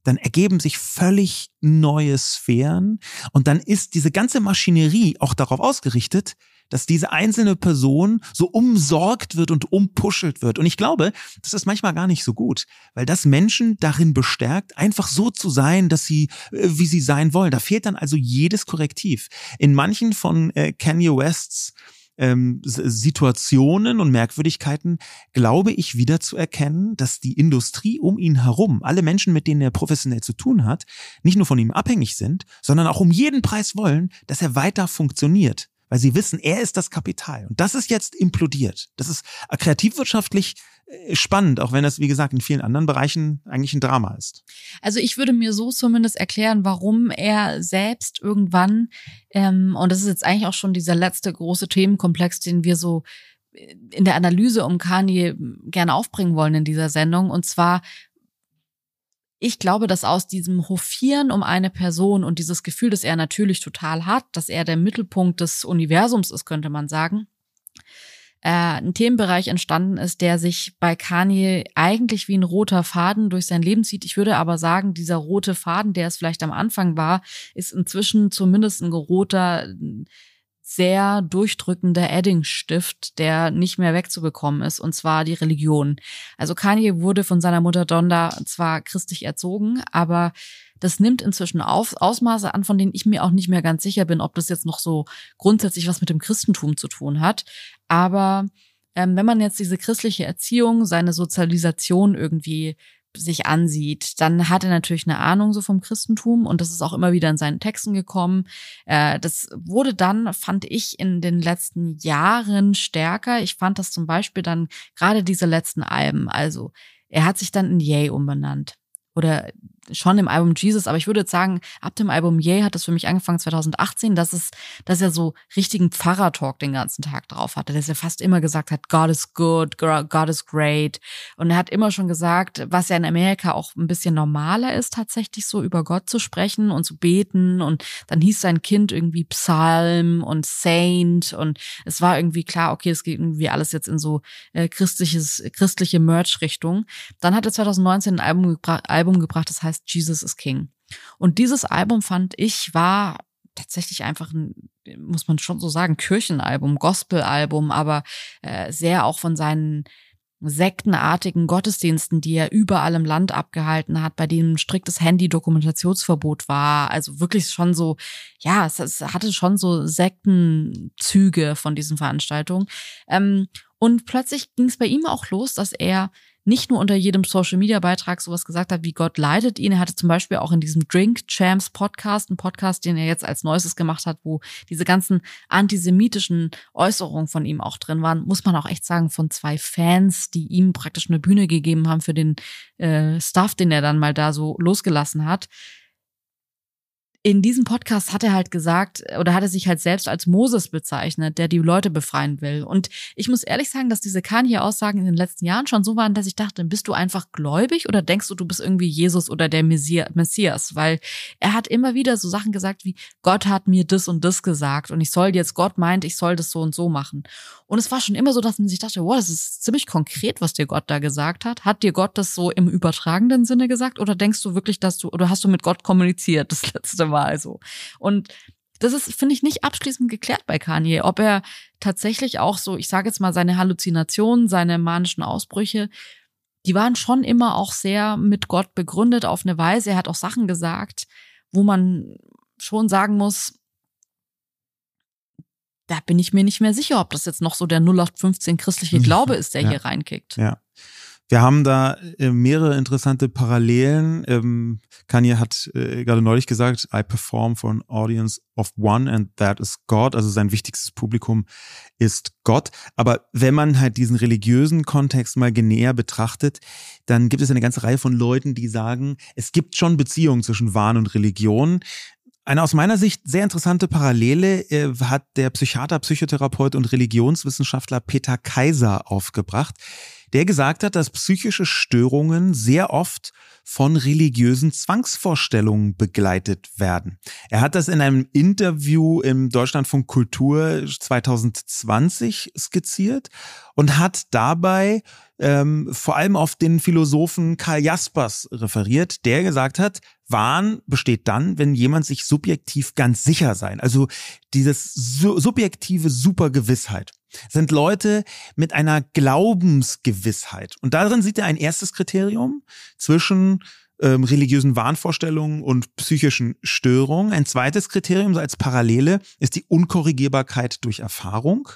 dann ergeben sich völlig neue Sphären und dann ist diese ganze Maschinerie auch darauf ausgerichtet, dass diese einzelne Person so umsorgt wird und umpuschelt wird. Und ich glaube, das ist manchmal gar nicht so gut, weil das Menschen darin bestärkt, einfach so zu sein, dass sie, äh, wie sie sein wollen. Da fehlt dann also jedes Korrektiv. In manchen von äh, Kanye Wests ähm, Situationen und Merkwürdigkeiten glaube ich wieder zu erkennen, dass die Industrie um ihn herum, alle Menschen, mit denen er professionell zu tun hat, nicht nur von ihm abhängig sind, sondern auch um jeden Preis wollen, dass er weiter funktioniert weil sie wissen, er ist das Kapital. Und das ist jetzt implodiert. Das ist kreativwirtschaftlich äh, spannend, auch wenn das, wie gesagt, in vielen anderen Bereichen eigentlich ein Drama ist. Also ich würde mir so zumindest erklären, warum er selbst irgendwann, ähm, und das ist jetzt eigentlich auch schon dieser letzte große Themenkomplex, den wir so äh, in der Analyse um Kanye gerne aufbringen wollen in dieser Sendung, und zwar ich glaube, dass aus diesem Hofieren um eine Person und dieses Gefühl, das er natürlich total hat, dass er der Mittelpunkt des Universums ist, könnte man sagen, äh, ein Themenbereich entstanden ist, der sich bei Kanye eigentlich wie ein roter Faden durch sein Leben zieht. Ich würde aber sagen, dieser rote Faden, der es vielleicht am Anfang war, ist inzwischen zumindest ein roter sehr durchdrückender Eddingstift, der nicht mehr wegzubekommen ist, und zwar die Religion. Also Kanye wurde von seiner Mutter Donda zwar christlich erzogen, aber das nimmt inzwischen auf, Ausmaße an, von denen ich mir auch nicht mehr ganz sicher bin, ob das jetzt noch so grundsätzlich was mit dem Christentum zu tun hat. Aber ähm, wenn man jetzt diese christliche Erziehung, seine Sozialisation irgendwie sich ansieht, dann hat er natürlich eine Ahnung so vom Christentum und das ist auch immer wieder in seinen Texten gekommen. Äh, das wurde dann, fand ich, in den letzten Jahren stärker. Ich fand das zum Beispiel dann gerade diese letzten Alben. Also er hat sich dann in Yay umbenannt oder schon im Album Jesus, aber ich würde sagen, ab dem Album Yay hat das für mich angefangen 2018, dass es, dass er so richtigen Pfarrer-Talk den ganzen Tag drauf hatte, dass er fast immer gesagt hat, God is good, God is great. Und er hat immer schon gesagt, was ja in Amerika auch ein bisschen normaler ist, tatsächlich so über Gott zu sprechen und zu beten. Und dann hieß sein Kind irgendwie Psalm und Saint und es war irgendwie klar, okay, es geht irgendwie alles jetzt in so äh, christliches, christliche Merch-Richtung. Dann hat er 2019 ein Album, gebra Album gebracht, das heißt Jesus is King. Und dieses Album fand ich war tatsächlich einfach ein, muss man schon so sagen, Kirchenalbum, Gospelalbum, aber äh, sehr auch von seinen sektenartigen Gottesdiensten, die er überall im Land abgehalten hat, bei denen striktes Handy-Dokumentationsverbot war. Also wirklich schon so, ja, es, es hatte schon so Sektenzüge von diesen Veranstaltungen. Ähm, und plötzlich ging es bei ihm auch los, dass er nicht nur unter jedem Social Media Beitrag sowas gesagt hat, wie Gott leitet ihn. Er hatte zum Beispiel auch in diesem Drink Champs Podcast, einen Podcast, den er jetzt als neuestes gemacht hat, wo diese ganzen antisemitischen Äußerungen von ihm auch drin waren, muss man auch echt sagen, von zwei Fans, die ihm praktisch eine Bühne gegeben haben für den äh, Stuff, den er dann mal da so losgelassen hat in diesem Podcast hat er halt gesagt, oder hat er sich halt selbst als Moses bezeichnet, der die Leute befreien will. Und ich muss ehrlich sagen, dass diese Kanye-Aussagen in den letzten Jahren schon so waren, dass ich dachte, bist du einfach gläubig oder denkst du, du bist irgendwie Jesus oder der Messias? Weil er hat immer wieder so Sachen gesagt wie, Gott hat mir das und das gesagt und ich soll jetzt, Gott meint, ich soll das so und so machen. Und es war schon immer so, dass man sich dachte, wow, das ist ziemlich konkret, was dir Gott da gesagt hat. Hat dir Gott das so im übertragenen Sinne gesagt oder denkst du wirklich, dass du, oder hast du mit Gott kommuniziert das letzte Mal? Mal so. Und das ist, finde ich, nicht abschließend geklärt bei Kanye, ob er tatsächlich auch so, ich sage jetzt mal, seine Halluzinationen, seine manischen Ausbrüche, die waren schon immer auch sehr mit Gott begründet auf eine Weise. Er hat auch Sachen gesagt, wo man schon sagen muss, da bin ich mir nicht mehr sicher, ob das jetzt noch so der 0815 christliche Glaube ist, der ja. hier reinkickt. Ja. Wir haben da äh, mehrere interessante Parallelen. Ähm, Kanye hat äh, gerade neulich gesagt, I perform for an audience of one and that is God. Also sein wichtigstes Publikum ist Gott. Aber wenn man halt diesen religiösen Kontext mal genäher betrachtet, dann gibt es eine ganze Reihe von Leuten, die sagen, es gibt schon Beziehungen zwischen Wahn und Religion. Eine aus meiner Sicht sehr interessante Parallele äh, hat der Psychiater, Psychotherapeut und Religionswissenschaftler Peter Kaiser aufgebracht der gesagt hat, dass psychische Störungen sehr oft von religiösen Zwangsvorstellungen begleitet werden. Er hat das in einem Interview im Deutschlandfunk Kultur 2020 skizziert und hat dabei ähm, vor allem auf den Philosophen Karl Jaspers referiert, der gesagt hat, Wahn besteht dann, wenn jemand sich subjektiv ganz sicher sein, also dieses subjektive Supergewissheit sind Leute mit einer Glaubensgewissheit. Und darin sieht er ein erstes Kriterium zwischen ähm, religiösen Wahnvorstellungen und psychischen Störungen. Ein zweites Kriterium als Parallele ist die Unkorrigierbarkeit durch Erfahrung.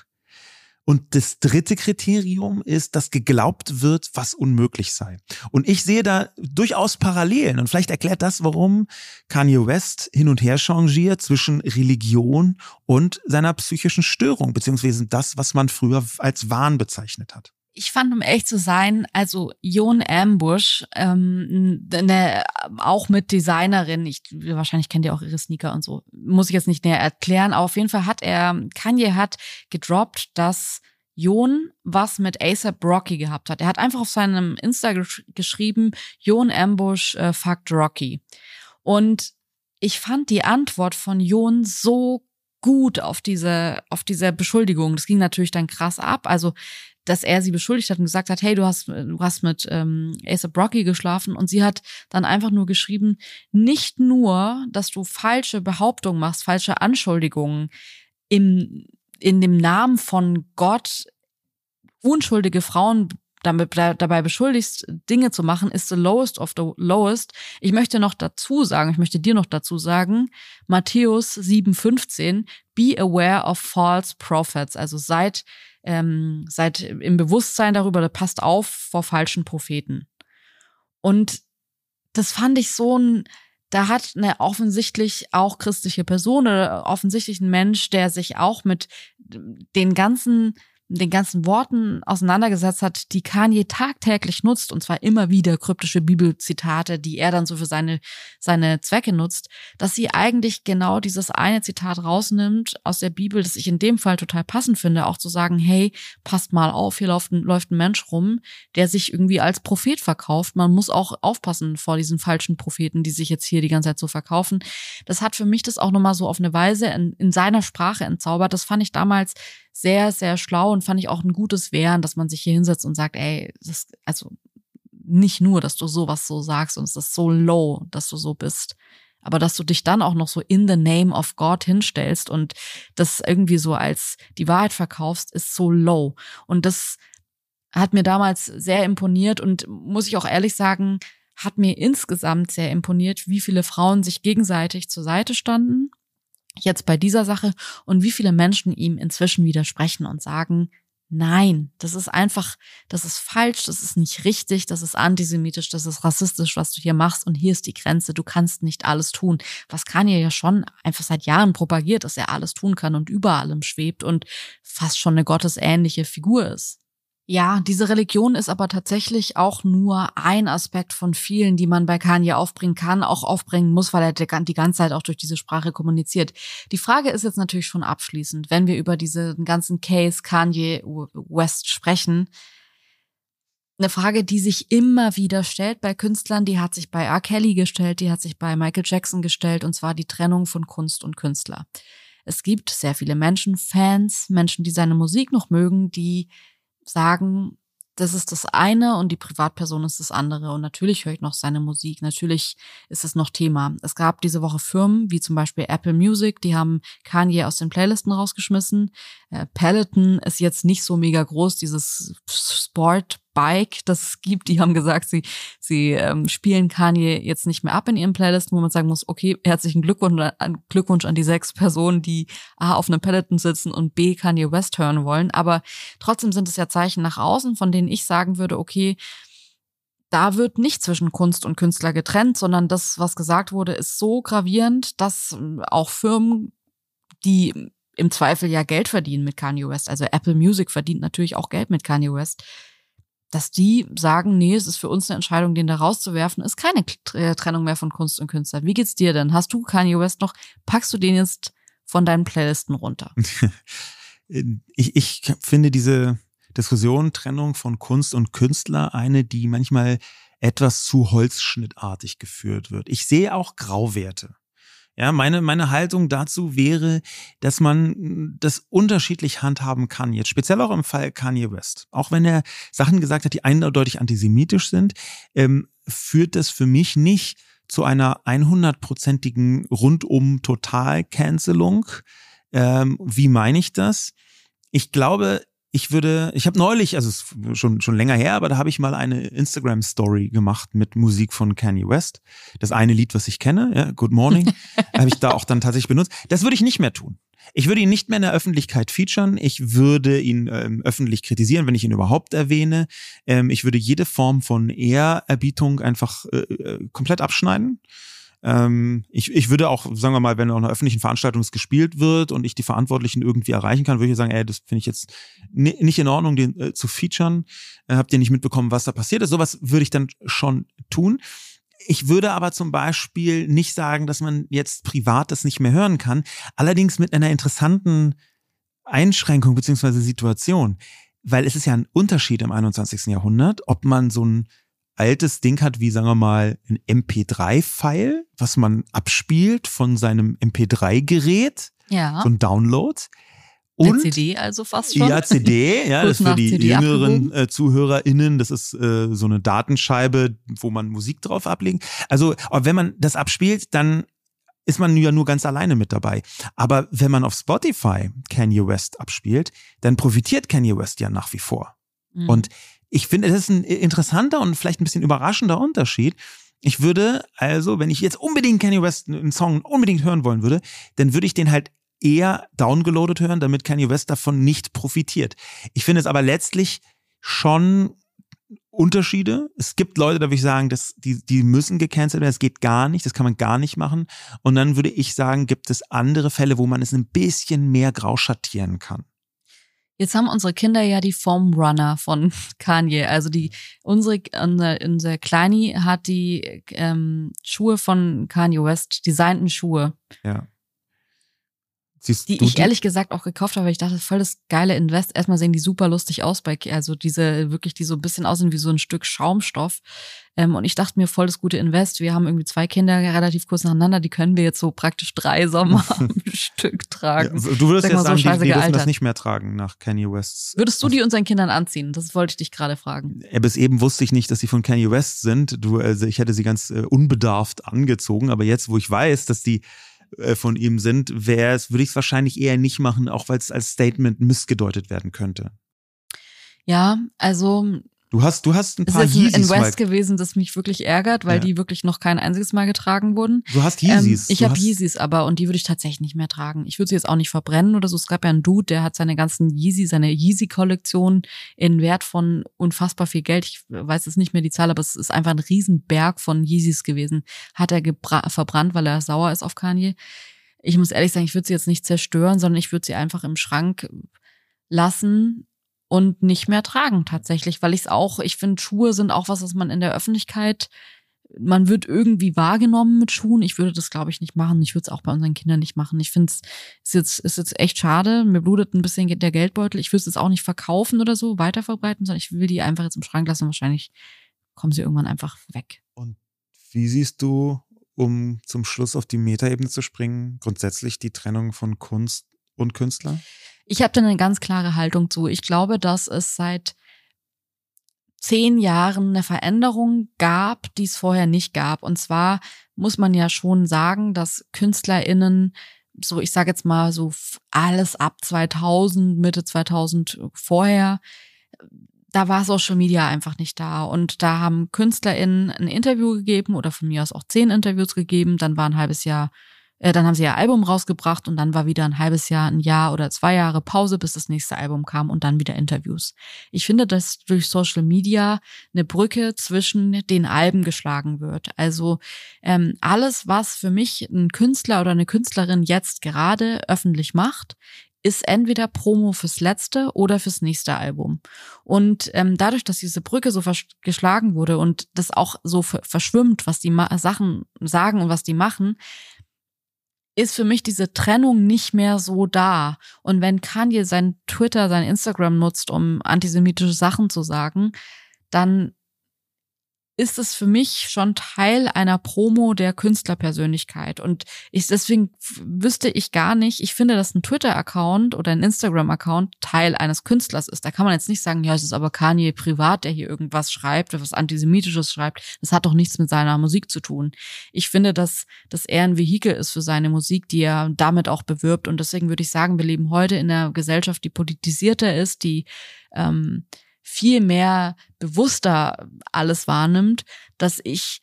Und das dritte Kriterium ist, dass geglaubt wird, was unmöglich sei. Und ich sehe da durchaus Parallelen. Und vielleicht erklärt das, warum Kanye West hin und her changiert zwischen Religion und seiner psychischen Störung, beziehungsweise das, was man früher als Wahn bezeichnet hat ich fand, um echt zu sein, also Jon Ambush, ähm, ne, auch mit Designerin, ich wahrscheinlich kennt ihr auch ihre Sneaker und so, muss ich jetzt nicht näher erklären, aber auf jeden Fall hat er, Kanye hat gedroppt, dass Jon was mit ASAP Rocky gehabt hat. Er hat einfach auf seinem Insta gesch geschrieben, Jon Ambush äh, fucked Rocky. Und ich fand die Antwort von Jon so gut auf diese, auf diese Beschuldigung. Das ging natürlich dann krass ab. Also dass er sie beschuldigt hat und gesagt hat, hey, du hast, du hast mit ähm, ASAP Rocky geschlafen und sie hat dann einfach nur geschrieben, nicht nur, dass du falsche Behauptungen machst, falsche Anschuldigungen, im, in dem Namen von Gott unschuldige Frauen damit, dabei beschuldigst, Dinge zu machen, ist the lowest of the lowest. Ich möchte noch dazu sagen, ich möchte dir noch dazu sagen, Matthäus 7,15, be aware of false prophets. Also seid, ähm, seid im Bewusstsein darüber, passt auf vor falschen Propheten. Und das fand ich so ein, da hat eine offensichtlich auch christliche Person oder offensichtlich ein Mensch, der sich auch mit den ganzen den ganzen Worten auseinandergesetzt hat, die Kanye tagtäglich nutzt, und zwar immer wieder kryptische Bibelzitate, die er dann so für seine, seine Zwecke nutzt, dass sie eigentlich genau dieses eine Zitat rausnimmt aus der Bibel, das ich in dem Fall total passend finde, auch zu sagen, hey, passt mal auf, hier läuft ein, läuft ein Mensch rum, der sich irgendwie als Prophet verkauft. Man muss auch aufpassen vor diesen falschen Propheten, die sich jetzt hier die ganze Zeit so verkaufen. Das hat für mich das auch nochmal so auf eine Weise in, in seiner Sprache entzaubert. Das fand ich damals sehr, sehr schlau und fand ich auch ein gutes Wehren, dass man sich hier hinsetzt und sagt, ey, das, also nicht nur, dass du sowas so sagst und es ist so low, dass du so bist, aber dass du dich dann auch noch so in the name of God hinstellst und das irgendwie so als die Wahrheit verkaufst, ist so low. Und das hat mir damals sehr imponiert und muss ich auch ehrlich sagen, hat mir insgesamt sehr imponiert, wie viele Frauen sich gegenseitig zur Seite standen jetzt bei dieser Sache und wie viele Menschen ihm inzwischen widersprechen und sagen, nein, das ist einfach, das ist falsch, das ist nicht richtig, das ist antisemitisch, das ist rassistisch, was du hier machst und hier ist die Grenze, du kannst nicht alles tun. Was Kanye ja schon einfach seit Jahren propagiert, dass er alles tun kann und über allem schwebt und fast schon eine gottesähnliche Figur ist. Ja, diese Religion ist aber tatsächlich auch nur ein Aspekt von vielen, die man bei Kanye aufbringen kann, auch aufbringen muss, weil er die ganze Zeit auch durch diese Sprache kommuniziert. Die Frage ist jetzt natürlich schon abschließend, wenn wir über diesen ganzen Case Kanye West sprechen. Eine Frage, die sich immer wieder stellt bei Künstlern, die hat sich bei R. Kelly gestellt, die hat sich bei Michael Jackson gestellt, und zwar die Trennung von Kunst und Künstler. Es gibt sehr viele Menschen, Fans, Menschen, die seine Musik noch mögen, die sagen, das ist das eine und die Privatperson ist das andere. Und natürlich höre ich noch seine Musik. Natürlich ist es noch Thema. Es gab diese Woche Firmen wie zum Beispiel Apple Music, die haben Kanye aus den Playlisten rausgeschmissen. Äh, Peloton ist jetzt nicht so mega groß, dieses Sport Bike, das es gibt, die haben gesagt, sie, sie ähm, spielen Kanye jetzt nicht mehr ab in ihren Playlisten, wo man sagen muss, okay, herzlichen Glückwunsch an, Glückwunsch an die sechs Personen, die A auf einem Peloton sitzen und B Kanye West hören wollen. Aber trotzdem sind es ja Zeichen nach außen, von denen ich sagen würde, okay, da wird nicht zwischen Kunst und Künstler getrennt, sondern das, was gesagt wurde, ist so gravierend, dass ähm, auch Firmen, die im Zweifel ja Geld verdienen mit Kanye West, also Apple Music verdient natürlich auch Geld mit Kanye West, dass die sagen, nee, es ist für uns eine Entscheidung, den da rauszuwerfen, ist keine äh, Trennung mehr von Kunst und Künstler. Wie geht's dir denn? Hast du Kanye West noch? Packst du den jetzt von deinen Playlisten runter? <laughs> ich, ich finde diese Diskussion, Trennung von Kunst und Künstler, eine, die manchmal etwas zu holzschnittartig geführt wird. Ich sehe auch Grauwerte. Ja, meine, meine Haltung dazu wäre, dass man das unterschiedlich handhaben kann. Jetzt speziell auch im Fall Kanye West. Auch wenn er Sachen gesagt hat, die eindeutig antisemitisch sind, ähm, führt das für mich nicht zu einer 100-prozentigen rundum Total-Cancelung. Ähm, wie meine ich das? Ich glaube, ich würde, ich habe neulich, also schon schon länger her, aber da habe ich mal eine Instagram Story gemacht mit Musik von Kanye West. Das eine Lied, was ich kenne, ja, Good Morning, <laughs> habe ich da auch dann tatsächlich benutzt. Das würde ich nicht mehr tun. Ich würde ihn nicht mehr in der Öffentlichkeit featuren. Ich würde ihn ähm, öffentlich kritisieren, wenn ich ihn überhaupt erwähne. Ähm, ich würde jede Form von Ehrerbietung einfach äh, äh komplett abschneiden. Ähm, ich, ich würde auch, sagen wir mal, wenn auf einer öffentlichen Veranstaltung es gespielt wird und ich die Verantwortlichen irgendwie erreichen kann, würde ich sagen, ey, das finde ich jetzt nicht in Ordnung, den äh, zu featuren. Äh, habt ihr nicht mitbekommen, was da passiert ist? Sowas würde ich dann schon tun. Ich würde aber zum Beispiel nicht sagen, dass man jetzt privat das nicht mehr hören kann. Allerdings mit einer interessanten Einschränkung beziehungsweise Situation. Weil es ist ja ein Unterschied im 21. Jahrhundert, ob man so ein altes Ding hat, wie sagen wir mal ein MP3-File, was man abspielt von seinem MP3-Gerät, ja. so ein Download. Und Eine CD also fast schon. Ja, CD, ja, das ist für die CD jüngeren äh, ZuhörerInnen, das ist äh, so eine Datenscheibe, wo man Musik drauf ablegen. Also, wenn man das abspielt, dann ist man ja nur ganz alleine mit dabei. Aber wenn man auf Spotify Kanye West abspielt, dann profitiert Kanye West ja nach wie vor. Mhm. Und ich finde, das ist ein interessanter und vielleicht ein bisschen überraschender Unterschied. Ich würde also, wenn ich jetzt unbedingt Kanye West einen Song unbedingt hören wollen würde, dann würde ich den halt eher downgeloadet hören, damit Kanye West davon nicht profitiert. Ich finde es aber letztlich schon Unterschiede. Es gibt Leute, da würde ich sagen, dass die, die müssen gecancelt werden. Das geht gar nicht. Das kann man gar nicht machen. Und dann würde ich sagen, gibt es andere Fälle, wo man es ein bisschen mehr grau schattieren kann. Jetzt haben unsere Kinder ja die Foam Runner von <laughs> Kanye. Also die unsere unser, unser Kleini hat die ähm, Schuhe von Kanye West, designten Schuhe. Ja. Siehst die ich die? ehrlich gesagt auch gekauft habe, weil ich dachte, voll das geile Invest. Erstmal sehen die super lustig aus bei, also diese wirklich, die so ein bisschen aussehen wie so ein Stück Schaumstoff. Ähm, und ich dachte mir, voll das gute Invest. Wir haben irgendwie zwei Kinder relativ kurz nacheinander, die können wir jetzt so praktisch drei Sommer <laughs> am Stück tragen. Ja, du würdest jetzt so sagen, die, die dürfen das nicht mehr tragen nach Kanye West. Würdest du die unseren Kindern anziehen? Das wollte ich dich gerade fragen. Ja, bis eben wusste ich nicht, dass sie von Kanye West sind. Du, also ich hätte sie ganz äh, unbedarft angezogen, aber jetzt, wo ich weiß, dass die äh, von ihm sind, wäre es, würde ich es wahrscheinlich eher nicht machen, auch weil es als Statement missgedeutet werden könnte. Ja, also Du hast, du hast ein paar Es ist ein West gewesen, das mich wirklich ärgert, weil ja. die wirklich noch kein einziges Mal getragen wurden. Du hast Yeezys. Ähm, ich habe Yeezys, aber und die würde ich tatsächlich nicht mehr tragen. Ich würde sie jetzt auch nicht verbrennen oder so. Es gab ja einen Dude, der hat seine ganzen Yeezy, seine Yeezy-Kollektion in Wert von unfassbar viel Geld. Ich weiß jetzt nicht mehr die Zahl, aber es ist einfach ein Riesenberg von Yeezys gewesen. Hat er verbrannt, weil er sauer ist auf Kanye. Ich muss ehrlich sagen, ich würde sie jetzt nicht zerstören, sondern ich würde sie einfach im Schrank lassen und nicht mehr tragen tatsächlich, weil ich es auch, ich finde, Schuhe sind auch was, was man in der Öffentlichkeit, man wird irgendwie wahrgenommen mit Schuhen. Ich würde das, glaube ich, nicht machen. Ich würde es auch bei unseren Kindern nicht machen. Ich finde es ist jetzt, ist jetzt echt schade. Mir blutet ein bisschen der Geldbeutel. Ich würde es jetzt auch nicht verkaufen oder so, weiterverbreiten, sondern ich will die einfach jetzt im Schrank lassen. Wahrscheinlich kommen sie irgendwann einfach weg. Und wie siehst du, um zum Schluss auf die Metaebene zu springen, grundsätzlich die Trennung von Kunst und Künstler? Ich habe da eine ganz klare Haltung zu. Ich glaube, dass es seit zehn Jahren eine Veränderung gab, die es vorher nicht gab. Und zwar muss man ja schon sagen, dass KünstlerInnen so, ich sage jetzt mal so alles ab 2000, Mitte 2000 vorher, da war Social Media einfach nicht da. Und da haben KünstlerInnen ein Interview gegeben oder von mir aus auch zehn Interviews gegeben. Dann war ein halbes Jahr äh, dann haben sie ihr Album rausgebracht und dann war wieder ein halbes Jahr, ein Jahr oder zwei Jahre Pause, bis das nächste Album kam und dann wieder Interviews. Ich finde, dass durch Social Media eine Brücke zwischen den Alben geschlagen wird. Also ähm, alles, was für mich ein Künstler oder eine Künstlerin jetzt gerade öffentlich macht, ist entweder Promo fürs letzte oder fürs nächste Album. Und ähm, dadurch, dass diese Brücke so geschlagen wurde und das auch so verschwimmt, was die Ma Sachen sagen und was die machen, ist für mich diese Trennung nicht mehr so da. Und wenn Kanye sein Twitter, sein Instagram nutzt, um antisemitische Sachen zu sagen, dann ist es für mich schon Teil einer Promo der Künstlerpersönlichkeit. Und ich, deswegen wüsste ich gar nicht, ich finde, dass ein Twitter-Account oder ein Instagram-Account Teil eines Künstlers ist. Da kann man jetzt nicht sagen, ja, es ist aber Kanye privat, der hier irgendwas schreibt, was Antisemitisches schreibt. Das hat doch nichts mit seiner Musik zu tun. Ich finde, dass das eher ein Vehikel ist für seine Musik, die er damit auch bewirbt. Und deswegen würde ich sagen, wir leben heute in einer Gesellschaft, die politisierter ist, die ähm, viel mehr bewusster alles wahrnimmt, dass ich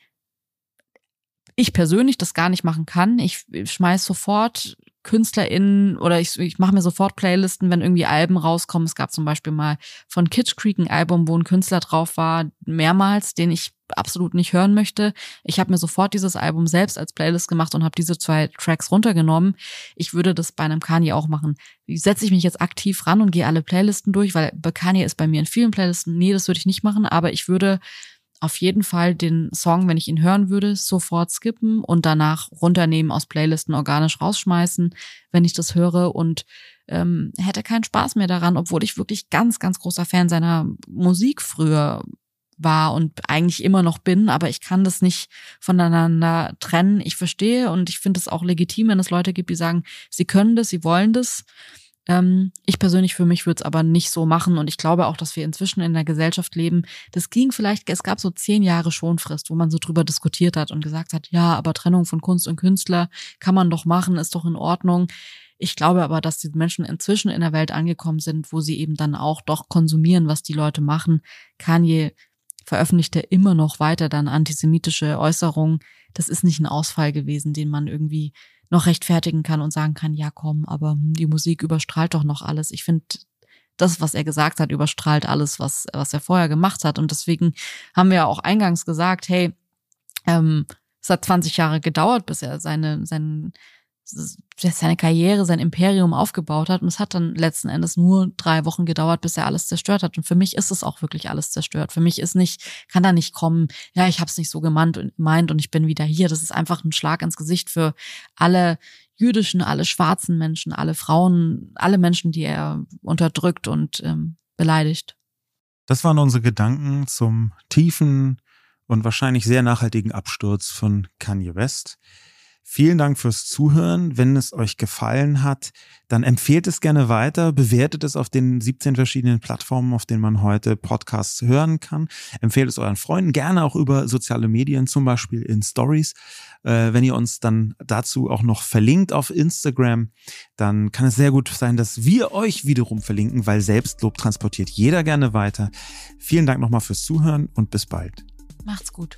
ich persönlich das gar nicht machen kann. Ich schmeiß sofort KünstlerInnen oder ich, ich mache mir sofort Playlisten, wenn irgendwie Alben rauskommen. Es gab zum Beispiel mal von Kitsch Creek ein Album, wo ein Künstler drauf war, mehrmals, den ich absolut nicht hören möchte. Ich habe mir sofort dieses Album selbst als Playlist gemacht und habe diese zwei Tracks runtergenommen. Ich würde das bei einem Kanye auch machen. Setze ich mich jetzt aktiv ran und gehe alle Playlisten durch, weil Kanye ist bei mir in vielen Playlisten. Nee, das würde ich nicht machen, aber ich würde auf jeden Fall den Song, wenn ich ihn hören würde, sofort skippen und danach runternehmen, aus Playlisten organisch rausschmeißen, wenn ich das höre und ähm, hätte keinen Spaß mehr daran, obwohl ich wirklich ganz, ganz großer Fan seiner Musik früher war und eigentlich immer noch bin, aber ich kann das nicht voneinander trennen. Ich verstehe und ich finde es auch legitim, wenn es Leute gibt, die sagen, sie können das, sie wollen das. Ähm, ich persönlich für mich würde es aber nicht so machen und ich glaube auch, dass wir inzwischen in einer Gesellschaft leben. Das ging vielleicht, es gab so zehn Jahre Schonfrist, wo man so drüber diskutiert hat und gesagt hat, ja, aber Trennung von Kunst und Künstler kann man doch machen, ist doch in Ordnung. Ich glaube aber, dass die Menschen inzwischen in der Welt angekommen sind, wo sie eben dann auch doch konsumieren, was die Leute machen. Kanye veröffentlichte immer noch weiter dann antisemitische Äußerungen. Das ist nicht ein Ausfall gewesen, den man irgendwie noch rechtfertigen kann und sagen kann, ja komm, aber hm, die Musik überstrahlt doch noch alles. Ich finde, das, was er gesagt hat, überstrahlt alles, was, was er vorher gemacht hat. Und deswegen haben wir auch eingangs gesagt, hey, ähm, es hat 20 Jahre gedauert, bis er seine, seinen seine Karriere, sein Imperium aufgebaut hat. Und es hat dann letzten Endes nur drei Wochen gedauert, bis er alles zerstört hat. Und für mich ist es auch wirklich alles zerstört. Für mich ist nicht, kann da nicht kommen, ja, ich habe es nicht so gemeint und, meint und ich bin wieder hier. Das ist einfach ein Schlag ins Gesicht für alle jüdischen, alle schwarzen Menschen, alle Frauen, alle Menschen, die er unterdrückt und ähm, beleidigt. Das waren unsere Gedanken zum tiefen und wahrscheinlich sehr nachhaltigen Absturz von Kanye West. Vielen Dank fürs Zuhören. Wenn es euch gefallen hat, dann empfehlt es gerne weiter, bewertet es auf den 17 verschiedenen Plattformen, auf denen man heute Podcasts hören kann. Empfehlt es euren Freunden gerne auch über soziale Medien, zum Beispiel in Stories. Äh, wenn ihr uns dann dazu auch noch verlinkt auf Instagram, dann kann es sehr gut sein, dass wir euch wiederum verlinken, weil Selbstlob transportiert jeder gerne weiter. Vielen Dank nochmal fürs Zuhören und bis bald. Macht's gut.